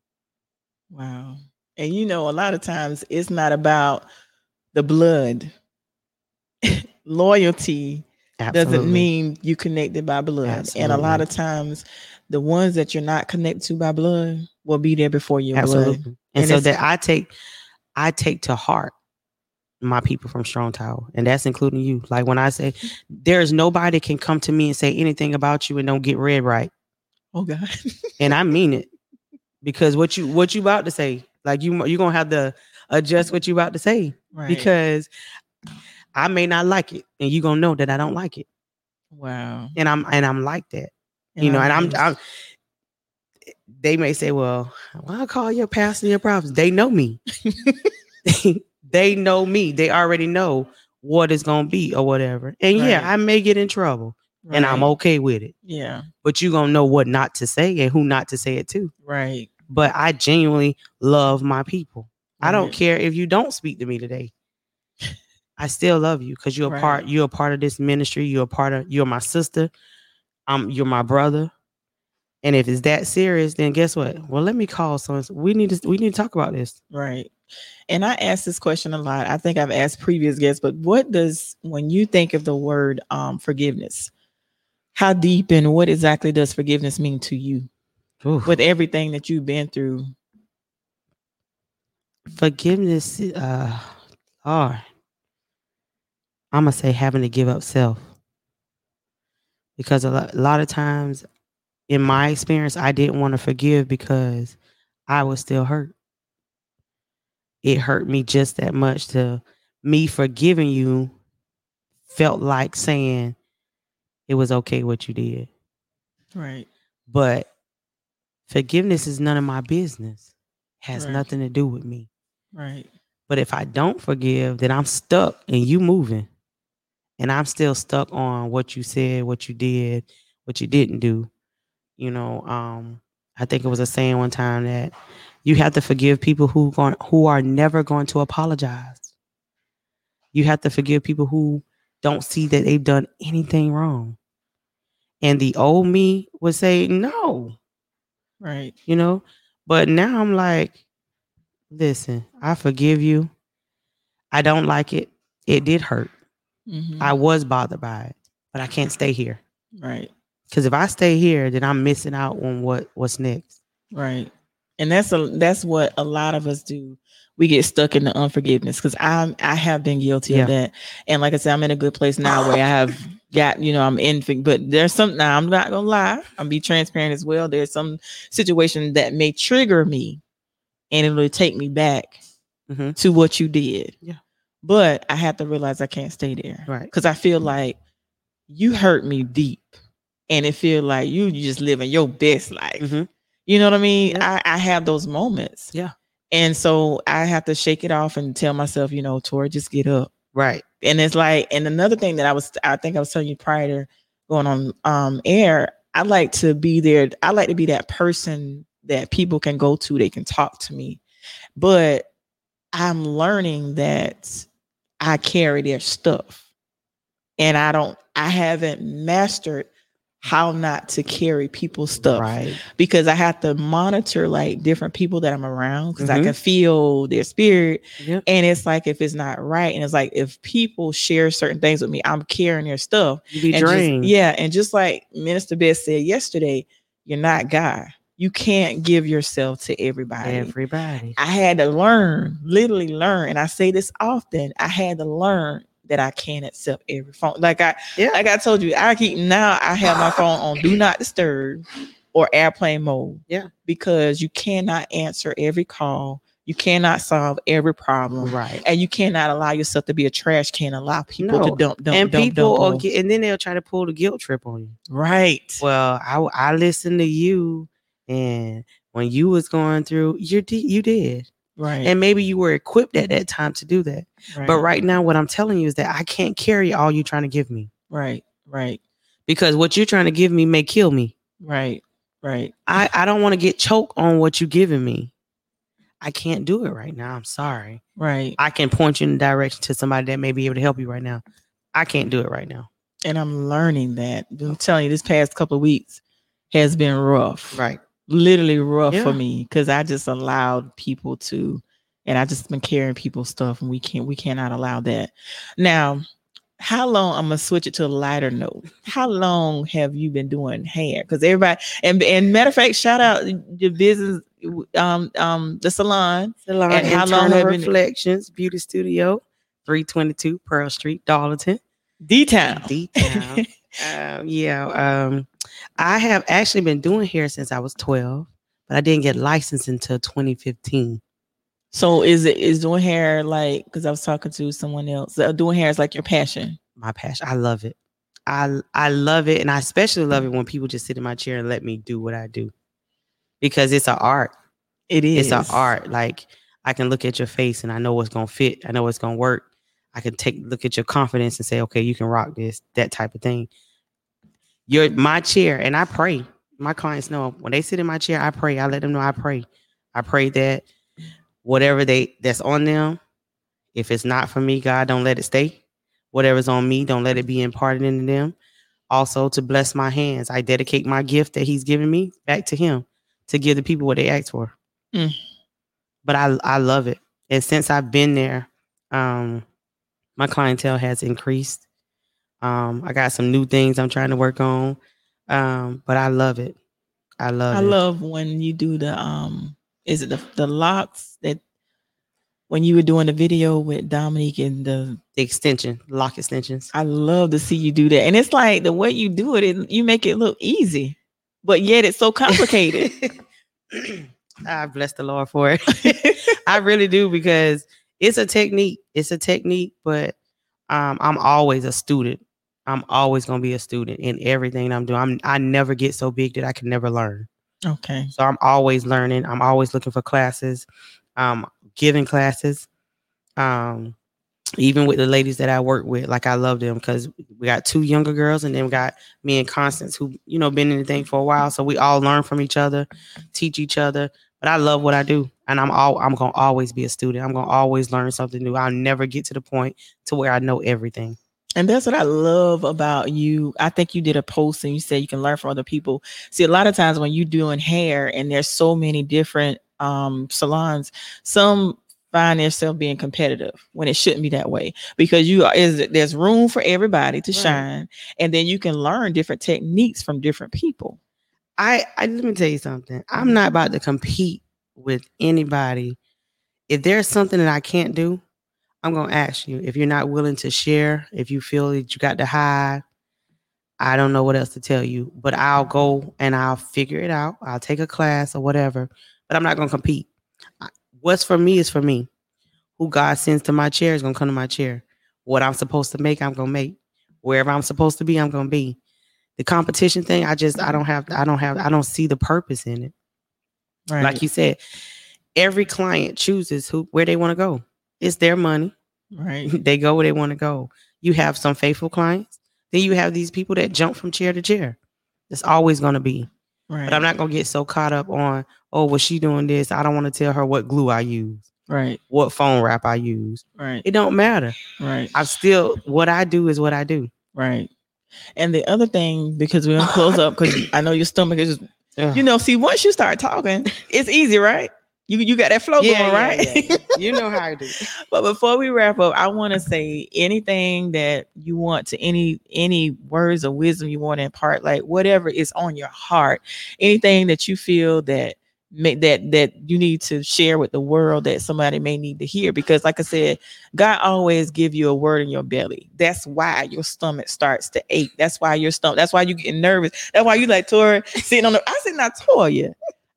[SPEAKER 1] Wow. And you know, a lot of times it's not about the blood. Loyalty doesn't mean you connected by blood. And a lot of times the ones that you're not connected to by blood will be there before your blood.
[SPEAKER 2] Absolutely. And,
[SPEAKER 1] And
[SPEAKER 2] so that I take I take to heart my people from Strong Tower. And that's including you. Like when I say there's nobody can come to me and say anything about you and don't get read right.
[SPEAKER 1] Oh God.
[SPEAKER 2] And I mean it. Because what you what you about to say, like you you're gonna have to adjust what you about to say.
[SPEAKER 1] right.
[SPEAKER 2] Because I may not like it. And you're gonna know that I don't like it.
[SPEAKER 1] wow.
[SPEAKER 2] And I'm and I'm like that. You know, and I'm. I'm they may say, well, why call your pastor your prophets? They know me. they know me. They already know what it's gonna be or whatever. And yeah, I may get in trouble and I'm okay with it.
[SPEAKER 1] Yeah.
[SPEAKER 2] But you're gonna know what not to say and who not to say it to.
[SPEAKER 1] Right.
[SPEAKER 2] But I genuinely love my people. I don't care if you don't speak to me today. I still love you because you're a
[SPEAKER 1] Right.
[SPEAKER 2] part. You're a part of this ministry. You're a part of. You're my sister. Um, you're my brother. And if it's that serious, then guess what? Well, let me call someone. We need to. We need to talk about this.
[SPEAKER 1] Right. And I ask this question a lot. I think I've asked previous guests, but what does when you think of the word um forgiveness, how deep and what exactly does forgiveness mean to you
[SPEAKER 2] Oof.
[SPEAKER 1] with everything that you've been through?
[SPEAKER 2] Forgiveness. Uh, Lord, I'm gonna say having to give up self because a lot, a lot of times, in my experience, I didn't want to forgive because I was still hurt. It hurt me just that much to me forgiving you felt like saying it was okay what you did.
[SPEAKER 1] Right.
[SPEAKER 2] But forgiveness is none of my business. Has
[SPEAKER 1] Right.
[SPEAKER 2] nothing to do with me.
[SPEAKER 1] Right.
[SPEAKER 2] But if I don't forgive, then I'm stuck and you moving. And I'm still stuck on what you said, what you did, what you didn't do. You know, um, I think it was a saying one time that you have to forgive people who going who are never going to apologize. You have to forgive people who don't see that they've done anything wrong. And the old me would say, no,
[SPEAKER 1] Right.
[SPEAKER 2] you know. But now I'm like, listen, I forgive you. I don't like it. It did hurt.
[SPEAKER 1] Mhm.
[SPEAKER 2] I was bothered by it, but I can't stay here
[SPEAKER 1] right.
[SPEAKER 2] because if I stay here, then I'm missing out on what what's next.
[SPEAKER 1] Right. And that's a that's what a lot of us do. We get stuck in the unforgiveness because I'm I have been guilty
[SPEAKER 2] Yeah.
[SPEAKER 1] of that. And like I said, I'm in a good place now where I have got, you know, I'm in but there's some now I'm not gonna lie, I'm be transparent as well. There's some situation that may trigger me and it'll take me back
[SPEAKER 2] Mhm.
[SPEAKER 1] to what you did.
[SPEAKER 2] Yeah.
[SPEAKER 1] But I have to realize I can't stay there.
[SPEAKER 2] Right.
[SPEAKER 1] Because I feel like you hurt me deep. And it feel like you you just living your best life.
[SPEAKER 2] Mhm.
[SPEAKER 1] You know what I mean?
[SPEAKER 2] Yeah.
[SPEAKER 1] I, I have those moments.
[SPEAKER 2] Yeah.
[SPEAKER 1] And so I have to shake it off and tell myself, you know, Tori, just get up.
[SPEAKER 2] Right.
[SPEAKER 1] And it's like, and another thing that I was, I think I was telling you prior to going on um air, I like to be there. I like to be that person that people can go to, they can talk to me. But I'm learning that I carry their stuff. and I don't I haven't mastered how not to carry people's stuff
[SPEAKER 2] Right.
[SPEAKER 1] because I have to monitor like different people that I'm around because I
[SPEAKER 2] Mhm.
[SPEAKER 1] can feel their spirit.
[SPEAKER 2] Yep.
[SPEAKER 1] And it's like if it's not right, and it's like if people share certain things with me, I'm carrying their stuff.
[SPEAKER 2] You be
[SPEAKER 1] And just-
[SPEAKER 2] drained.
[SPEAKER 1] yeah, and just like Minister Beth said yesterday, you're not God. You can't give yourself to everybody.
[SPEAKER 2] Everybody.
[SPEAKER 1] I had to learn, literally learn, and I say this often. I had to learn that I can't accept every phone. Like I,
[SPEAKER 2] Yeah.
[SPEAKER 1] like I told you, I keep now. I have my phone on do not disturb or airplane mode.
[SPEAKER 2] Yeah.
[SPEAKER 1] because you cannot answer every call. You cannot solve every problem.
[SPEAKER 2] Right.
[SPEAKER 1] And you cannot allow yourself to be a trash can. Allow people
[SPEAKER 2] No.
[SPEAKER 1] to dump, dump,
[SPEAKER 2] and
[SPEAKER 1] dump,
[SPEAKER 2] people
[SPEAKER 1] dump
[SPEAKER 2] get, and then they'll try to pull the guilt trip on you.
[SPEAKER 1] right.
[SPEAKER 2] Well, I I listen to you, and when you was going through, you did you did,
[SPEAKER 1] right.
[SPEAKER 2] and maybe you were equipped at that time to do that.
[SPEAKER 1] right.
[SPEAKER 2] But right now, what I'm telling you is that I can't carry all you're trying to give me
[SPEAKER 1] right. Right.
[SPEAKER 2] because what you're trying to give me may kill me.
[SPEAKER 1] Right. Right.
[SPEAKER 2] I I don't want to get choked on what you're giving me. I can't do it right now. I'm sorry.
[SPEAKER 1] Right.
[SPEAKER 2] I can point you in the direction to somebody that may be able to help you right now. I can't do it right now.
[SPEAKER 1] and I'm learning that. I'm telling you, this past couple of weeks has been rough,
[SPEAKER 2] Right.
[SPEAKER 1] Literally rough
[SPEAKER 2] Yeah.
[SPEAKER 1] for me because I just allowed people to, and I just been carrying people's stuff, and we can't, we cannot allow that. Now, how long? I'm gonna switch it to a lighter note. How long have you been doing hair? Because everybody, and and matter of fact, shout out the business, um, um, the salon.
[SPEAKER 2] Salon
[SPEAKER 1] And how long have been-
[SPEAKER 2] Reflections Beauty Studio, 322 Pearl Street, Darlington.
[SPEAKER 1] D Town.
[SPEAKER 2] D-Town. um, yeah. Um, I have actually been doing hair since I was 12, but I didn't get licensed until 2015.
[SPEAKER 1] So is it is doing hair like? Because I was talking to someone else. Uh, doing hair is like your passion.
[SPEAKER 2] My passion. I love it. I I love it. And I especially love it when people just sit in my chair and let me do what I do. Because it's an art.
[SPEAKER 1] It is.
[SPEAKER 2] It's an art. Like I can look at your face and I know what's gonna fit. I know what's gonna work. I can take look at your confidence and say, okay, you can rock this, that type of thing. You're my chair, and I pray. My clients know when they sit in my chair, I pray. I let them know I pray. I pray that whatever they that's on them, if it's not for me, God, don't let it stay. Whatever's on me, don't let it be imparted into them. Also, to bless my hands, I dedicate my gift that He's given me back to Him to give the people what they ask for.
[SPEAKER 1] Mm.
[SPEAKER 2] But I I love it, and since I've been there, um, my clientele has increased. Um, I got some new things I'm trying to work on, um, but I love it. I love
[SPEAKER 1] I
[SPEAKER 2] it.
[SPEAKER 1] love when you do the um is it the the locks that when you were doing the video with Dominique and the
[SPEAKER 2] the extension, lock extensions.
[SPEAKER 1] I love to see you do that. And it's like the way you do it, it you make it look easy, but yet it's so complicated.
[SPEAKER 2] I bless the Lord for it. I really do because it's a technique. It's a technique, but um, I'm always a student. I'm always gonna be a student in everything I'm doing. I'm I never get so big that I can never learn.
[SPEAKER 1] okay.
[SPEAKER 2] So I'm always learning. I'm always looking for classes, um, giving classes. Um, even with the ladies that I work with, like I love them because we got two younger girls and then we got me and Constance who, you know, been in the thing for a while. So we all learn from each other, teach each other. But I love what I do. And I'm all I'm gonna always be a student. I'm gonna always learn something new. I'll never get to the point to where I know everything.
[SPEAKER 1] And that's what I love about you. I think you did a post and you said you can learn from other people. See, a lot of times when you're doing hair and there's so many different um salons, some find themselves being competitive when it shouldn't be that way because you are is there's room for everybody to
[SPEAKER 2] Right.
[SPEAKER 1] shine and then you can learn different techniques from different people.
[SPEAKER 2] I, I let me tell you something. I'm not about to compete with anybody. If there's something that I can't do, I'm gonna ask you. If you're not willing to share, if you feel that you got to hide, I don't know what else to tell you. But I'll go and I'll figure it out. I'll take a class or whatever. But I'm not gonna compete. What's for me is for me. Who God sends to my chair is gonna come to my chair. What I'm supposed to make, I'm gonna make. Wherever I'm supposed to be, I'm gonna be the competition thing i just i don't have i don't have i don't see the purpose in it
[SPEAKER 1] Right.
[SPEAKER 2] like you said every client chooses who where they want to go it's their money
[SPEAKER 1] right.
[SPEAKER 2] they go where they want to go you have some faithful clients then you have these people that jump from chair to chair it's always going to be
[SPEAKER 1] Right.
[SPEAKER 2] but i'm not going to get so caught up on oh was she doing this i don't want to tell her what glue i use
[SPEAKER 1] right.
[SPEAKER 2] what foam wrap i use
[SPEAKER 1] Right.
[SPEAKER 2] it don't matter
[SPEAKER 1] Right.
[SPEAKER 2] i'm still what i do is what i do
[SPEAKER 1] Right. And the other thing, because we're gonna close up, because I know your stomach is, you know, see, once you start talking, it's easy, right? You you got that flow
[SPEAKER 2] Yeah,
[SPEAKER 1] going,
[SPEAKER 2] yeah,
[SPEAKER 1] right?
[SPEAKER 2] yeah. you know how I do.
[SPEAKER 1] but before we wrap up, I want to say anything that you want to any any words of wisdom you want to impart, like whatever is on your heart, anything that you feel that may, that that you need to share with the world that somebody may need to hear. Because, like I said, God always give you a word in your belly. That's why your stomach starts to ache. That's why your stomach. That's why you getting nervous. That's why you like Tori sitting on the. I said not Toya.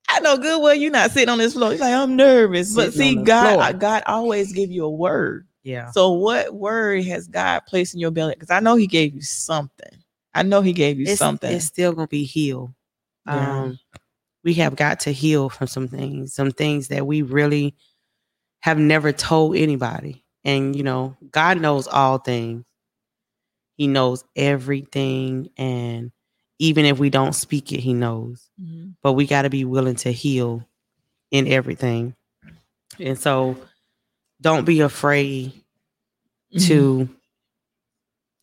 [SPEAKER 1] I know good well you're not sitting on this floor. You're like I'm nervous, but
[SPEAKER 2] Sitting
[SPEAKER 1] see, God. God always give you a word.
[SPEAKER 2] Yeah.
[SPEAKER 1] So, what word has God placed in your belly? Because I know He gave you something. I know He gave you
[SPEAKER 2] It's,
[SPEAKER 1] something.
[SPEAKER 2] it's still gonna be healed.
[SPEAKER 1] Yeah.
[SPEAKER 2] Um, we have got to heal from some things, some things that we really have never told anybody. And you know, God knows all things. He knows everything, and even if we don't speak it, He knows.
[SPEAKER 1] Mhm.
[SPEAKER 2] But we got to be willing to heal in everything. And so, don't be afraid to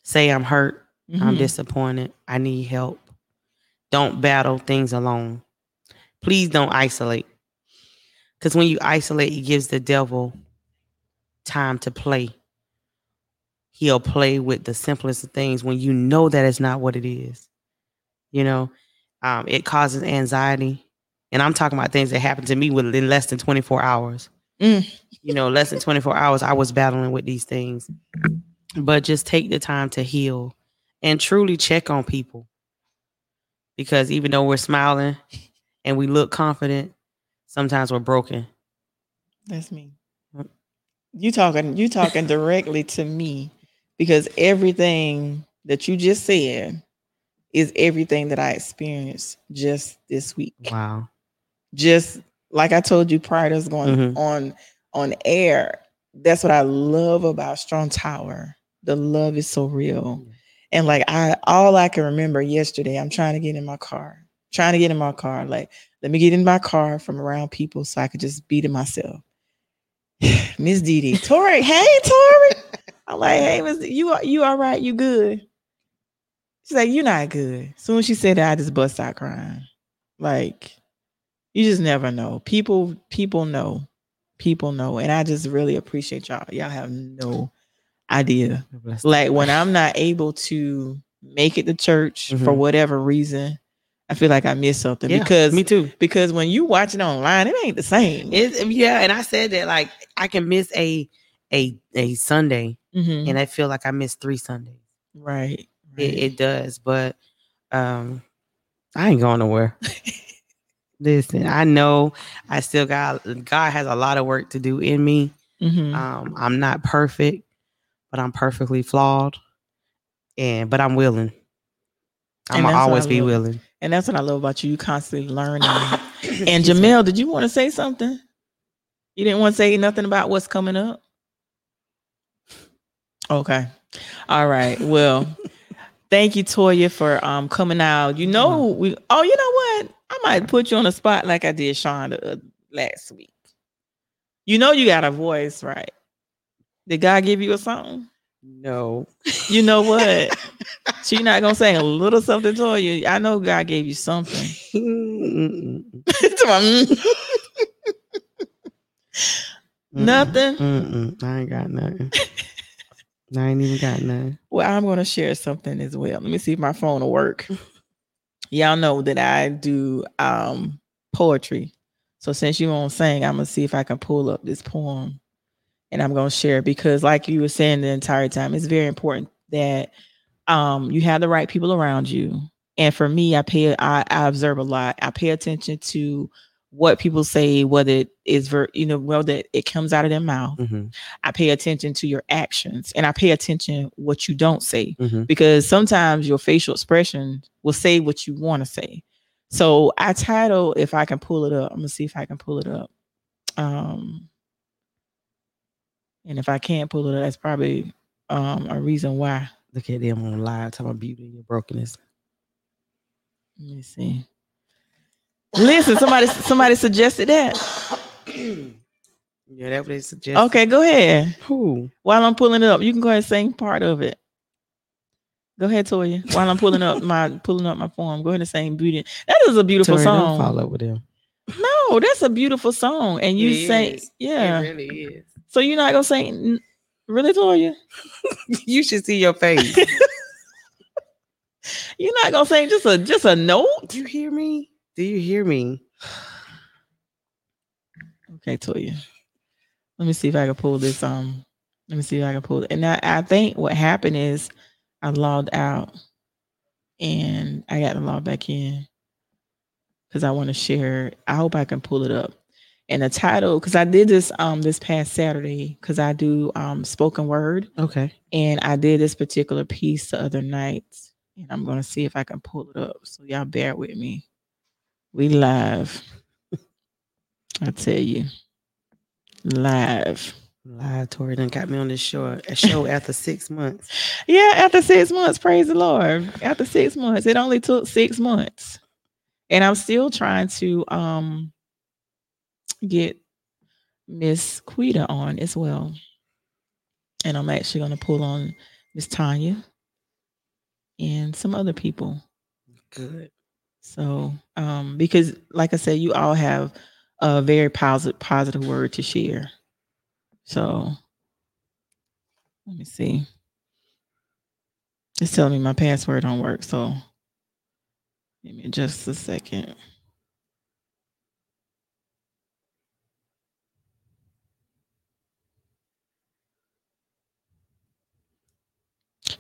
[SPEAKER 2] say I'm hurt. I'm
[SPEAKER 1] Mhm.
[SPEAKER 2] disappointed. I need help. Don't battle things alone. Please don't isolate. Because when you isolate, it gives the devil time to play. He'll play with the simplest of things when you know that it's not what it is. You know, um, it causes anxiety. And I'm talking about things that happened to me within less than 24 hours.
[SPEAKER 1] Mm.
[SPEAKER 2] You know, less than 24 hours, I was battling with these things. But just take the time to heal and truly check on people. Because even though we're smiling and we look confident, sometimes we're broken.
[SPEAKER 1] That's me. You talking you talking directly to me because everything that you just said is everything that I experienced just this week.
[SPEAKER 2] Wow.
[SPEAKER 1] Just like I told you prior to us going
[SPEAKER 2] Mhm.
[SPEAKER 1] on on air. That's what I love about Strong Tower. The love is so real. And like I all I can remember yesterday, I'm trying to get in my car. Trying to get in my car. Like, let me get in my car from around people so I could just be to myself. Miss Dee Dee, Tori, hey Tori. I'm like, hey, Miss, you are you all right? You good? She's like, you're not good. Soon as she said that, I just bust out crying. Like, you just never know. People, people know. People know. And I just really appreciate y'all. Y'all have no idea like when I'm not able to make it to church for
[SPEAKER 2] Mhm.
[SPEAKER 1] whatever reason, I feel like I missed something
[SPEAKER 2] Yeah,
[SPEAKER 1] because
[SPEAKER 2] me too.
[SPEAKER 1] because when you watch it online, it ain't the same.
[SPEAKER 2] It's, yeah, and I said that like I can miss a a a Sunday,
[SPEAKER 1] Mhm.
[SPEAKER 2] and I feel like I missed three Sundays.
[SPEAKER 1] right.
[SPEAKER 2] It,
[SPEAKER 1] right.
[SPEAKER 2] it does, but um, I ain't going nowhere. Listen, I know I still got God has a lot of work to do in me.
[SPEAKER 1] Mhm.
[SPEAKER 2] Um, I'm not perfect, but I'm perfectly flawed, and but I'm willing. I'm always be willing.
[SPEAKER 1] And that's what I love about you. You constantly learning. and. Jamel, did you want to say something? You didn't want to say nothing about what's coming up? Okay. All right. Well, thank you, Toya, for um coming out. You know, we oh, you know what? I might put you on the spot like I did Sean uh, last week. You know you got a voice, right? Did God give you a song?
[SPEAKER 2] No,
[SPEAKER 1] You know what? She not gonna say a little something to you. I know God gave you something. Nothing.
[SPEAKER 2] Mm-mm. I ain't got nothing. I ain't even got nothing.
[SPEAKER 1] Well, I'm going to share something as well. Let me see if my phone will work. Y'all know that I do um poetry. So since you won't sing, I'm gonna see if I can pull up this poem and I'm gonna share because like you were saying the entire time, it's very important that um you have the right people around you. And for me, I pay I, I observe a lot. I pay attention to what people say, whether it is ver you know, whether it comes out of their mouth.
[SPEAKER 2] Mm-hmm.
[SPEAKER 1] I pay attention to your actions and I pay attention what you don't say
[SPEAKER 2] Mm-hmm.
[SPEAKER 1] because sometimes your facial expression will say what you want to say. So I title if I can pull it up. I'm gonna see if I can pull it up. Um and if I can't pull it up, that's probably um a reason why.
[SPEAKER 2] Look at them on live talking about beauty and your brokenness.
[SPEAKER 1] Let me see. Listen, somebody somebody suggested that.
[SPEAKER 2] yeah, that's what they suggest.
[SPEAKER 1] Okay, go ahead.
[SPEAKER 2] Who?
[SPEAKER 1] While I'm pulling it up, you can go ahead and sing part of it. Go ahead, Toya. While I'm pulling up my pulling up my form, go ahead and sing "Beauty." That is a beautiful song.
[SPEAKER 2] Follow with them.
[SPEAKER 1] No, that's a beautiful song, and you
[SPEAKER 2] It
[SPEAKER 1] say,
[SPEAKER 2] is.
[SPEAKER 1] yeah.
[SPEAKER 2] It really is.
[SPEAKER 1] So you're not gonna sing, really, Toya?
[SPEAKER 2] you should see your face.
[SPEAKER 1] You're not gonna say just a just a note?
[SPEAKER 2] Do you hear me? Do you hear me?
[SPEAKER 1] Okay, Toya. Let me see if I can pull this. Um, let me see if I can pull it. And I, I think what happened is I logged out, and I got to log back in because I want to share. I hope I can pull it up. And the title, because I did this um this past Saturday, because I do um spoken word,
[SPEAKER 2] Okay.
[SPEAKER 1] and I did this particular piece the other night, and I'm gonna see if I can pull it up. So y'all bear with me. We live. I tell you, live.
[SPEAKER 2] Live Tori done got me on this show a show after six months.
[SPEAKER 1] Yeah, after six months, praise the Lord. After six months, it only took six months, and I'm still trying to um get Miss Quita on as well, and I'm actually going to pull on Miss Tanya and some other people.
[SPEAKER 2] Good.
[SPEAKER 1] So, um, because like I said, you all have a very positive positive word to share. So, let me see. It's telling me my password don't work. So, give me just a second.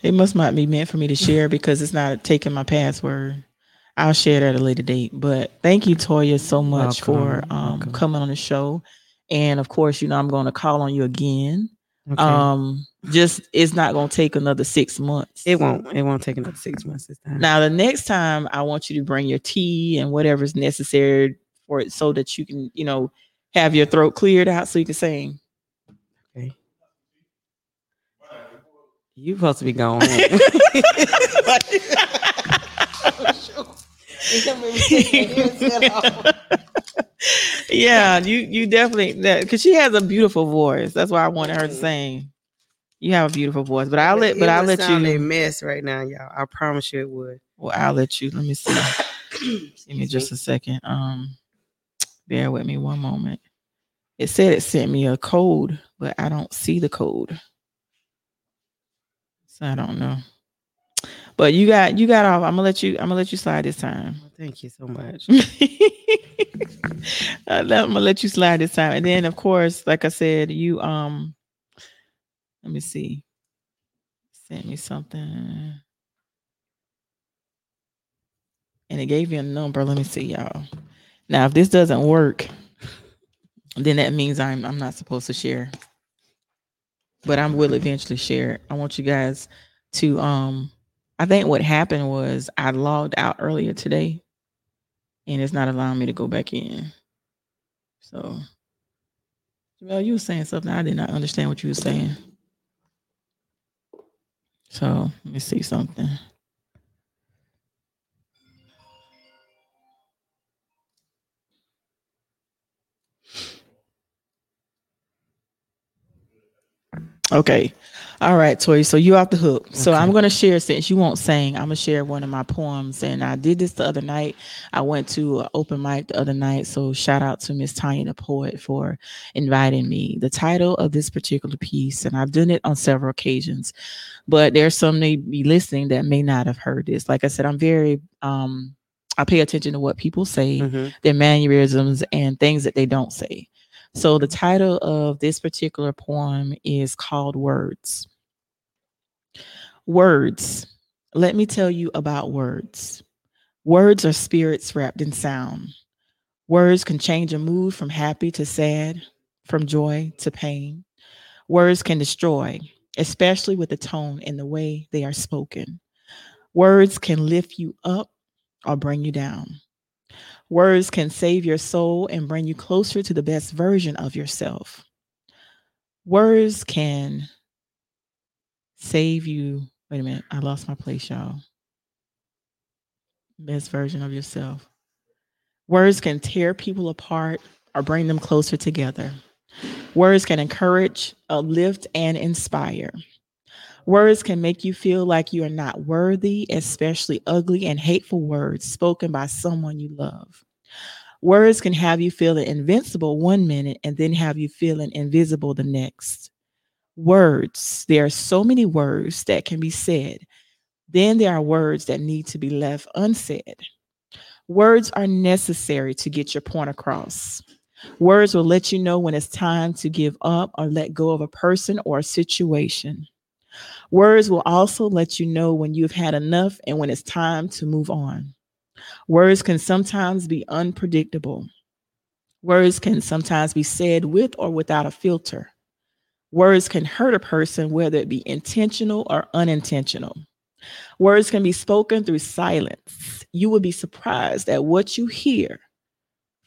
[SPEAKER 1] It must not be meant for me to share because it's not taking my password. I'll share that at a later date. But thank you, Toya, so much for um, coming on the show. And of course, you know, I'm going to call on you again.
[SPEAKER 2] Okay.
[SPEAKER 1] Um, just it's not going to take another six months.
[SPEAKER 2] it won't. It won't take another six months this time.
[SPEAKER 1] Now, the next time, I want you to bring your tea and whatever's necessary for it, so that you can, you know, have your throat cleared out so you can sing.
[SPEAKER 2] Okay. You supposed to be going home.
[SPEAKER 1] yeah, you you definitely that because she has a beautiful voice. That's why I wanted her to
[SPEAKER 2] Mhm.
[SPEAKER 1] sing. You have a beautiful voice, but I'll let
[SPEAKER 2] It
[SPEAKER 1] but I'll let
[SPEAKER 2] sound a
[SPEAKER 1] you.
[SPEAKER 2] mess right now, y'all. I promise you it would.
[SPEAKER 1] Well, I'll let you. Let me see. Give me just a second. Um, bear with me one moment. It said it sent me a code, but I don't see the code, so I don't know. But you got you got off. I'm gonna let you. I'm gonna let you slide this time.
[SPEAKER 2] Well, thank you so much.
[SPEAKER 1] I'm gonna let you slide this time, and then of course, like I said, you um, let me see, sent me something, and it gave you a number. Let me see, y'all. Now, if this doesn't work, then that means I'm I'm not supposed to share, but I will eventually share. it. I want you guys to um. I think what happened was I logged out earlier today and it's not allowing me to go back in. So, well, you were saying something. I did not understand what you were saying. So, let me see something. Okay. All right, Tori. So you off the hook. So I'm gonna share since you won't sing, I'm gonna share one of my poems. And I did this the other night. I went to an open mic the other night. So shout out to Miss Tanya the poet for inviting me. The title of this particular piece, and I've done it on several occasions, but there's some may be listening that may not have heard this. Like I said, I'm very um I pay attention to what people say
[SPEAKER 2] Mhm.
[SPEAKER 1] their mannerisms and things that they don't say. So the title of this particular poem is called Words. Words. Let me tell you about words. Words are spirits wrapped in sound. Words can change a mood from happy to sad, from joy to pain. Words can destroy, especially with the tone and the way they are spoken. Words can lift you up or bring you down. Words can save your soul and bring you closer to the best version of yourself. Words can save you. Wait a minute, I lost my place, y'all. Best version of yourself. Words can tear people apart or bring them closer together. Words can encourage, uplift, and inspire. Words can make you feel like you are not worthy, especially ugly and hateful words spoken by someone you love. Words can have you feeling invincible one minute and then have you feeling invisible the next. Words, there are so many words that can be said. Then there are words that need to be left unsaid. Words are necessary to get your point across. Words will let you know when it's time to give up or let go of a person or a situation. Words will also let you know when you've had enough and when it's time to move on. Words can sometimes be unpredictable. Words can sometimes be said with or without a filter. Words can hurt a person, whether it be intentional or unintentional. Words can be spoken through silence. You will be surprised at what you hear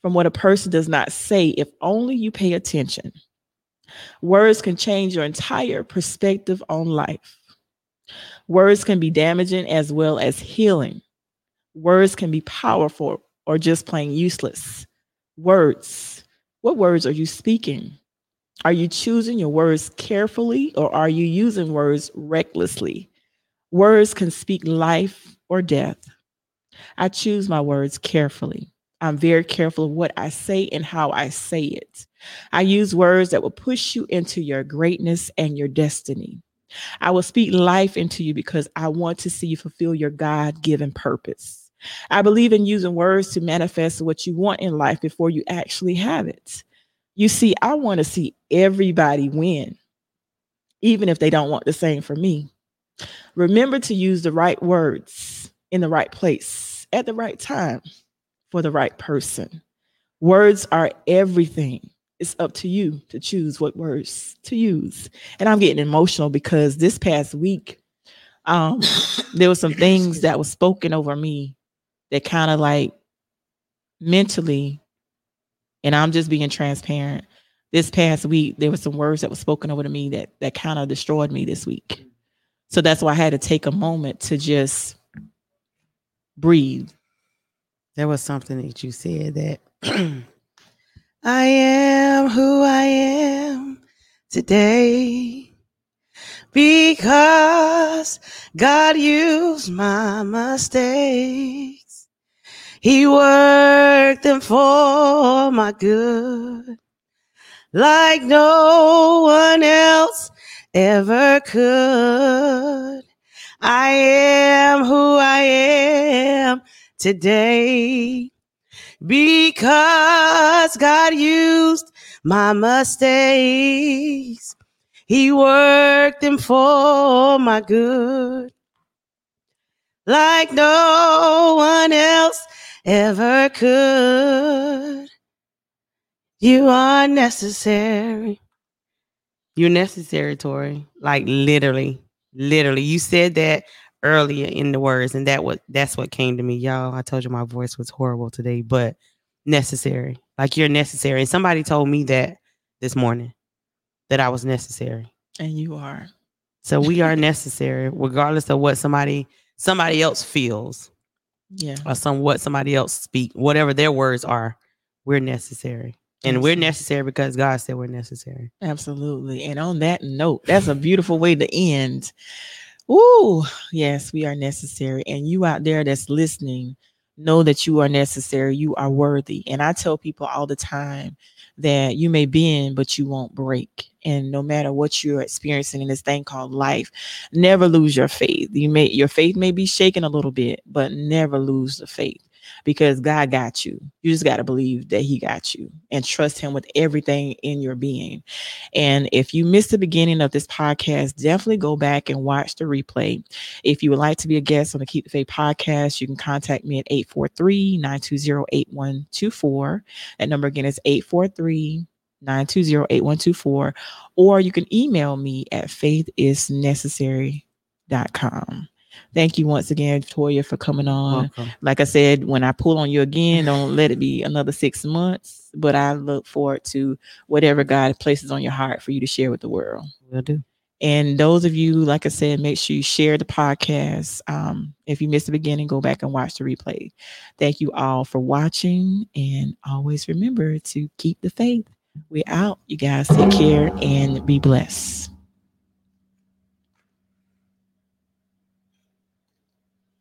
[SPEAKER 1] from what a person does not say if only you pay attention. Words can change your entire perspective on life. Words can be damaging as well as healing. Words can be powerful or just plain useless. Words. What words are you speaking? Are you choosing your words carefully or are you using words recklessly? Words can speak life or death. I choose my words carefully. I'm very careful of what I say and how I say it. I use words that will push you into your greatness and your destiny. I will speak life into you because I want to see you fulfill your God given purpose. I believe in using words to manifest what you want in life before you actually have it. You see, I want to see everybody win, even if they don't want the same for me. Remember to use the right words in the right place at the right time for the right person. Words are everything it's up to you to choose what words to use. And I'm getting emotional because this past week, um, there were some things that was spoken over me that kind of like mentally, and I'm just being transparent. This past week, there were some words that were spoken over to me that that kind of destroyed me this week. So that's why I had to take a moment to just breathe.
[SPEAKER 2] There was something that you said that I am who I am today because God used my mistakes. He worked them for my good like no one else ever could. I am who I am today because God used my mistakes. He worked them for my good. Like no one else ever could. You are necessary. You're necessary, Tori. Like literally, literally. You said that earlier in the words, and that what that's what came to me, y'all. I told you my voice was horrible today, but necessary. Like you're necessary. And somebody told me that this morning that I was necessary.
[SPEAKER 1] And you are.
[SPEAKER 2] So we are necessary, regardless of what somebody somebody else feels.
[SPEAKER 1] Yeah.
[SPEAKER 2] Or some what somebody else speak, whatever their words are, we're necessary. And we're necessary because God said we're necessary.
[SPEAKER 1] Absolutely. And on that note, that's a beautiful way to end. Ooh, yes, we are necessary. And you out there that's listening, know that you are necessary. You are worthy. And I tell people all the time that you may bend, but you won't break. And no matter what you're experiencing in this thing called life, never lose your faith. You may your faith may be shaken a little bit, but never lose the faith because God got you. You just got to believe that He got you and trust Him with everything in your being. And if you missed the beginning of this podcast, definitely go back and watch the replay. If you would like to be a guest on the Keep the Faith podcast, you can contact me at 843 920 8124. That number again is 843 920 8124. Or you can email me at faithisnecessary.com. Thank you once again, Toya, for coming on. Welcome. Like I said, when I pull on you again, don't let it be another six months. But I look forward to whatever God places on your heart for you to share with the world.
[SPEAKER 2] Will do.
[SPEAKER 1] And those of you, like I said, make sure you share the podcast. Um, if you missed the beginning, go back and watch the replay. Thank you all for watching. And always remember to keep the faith. We're out. You guys take care and be blessed.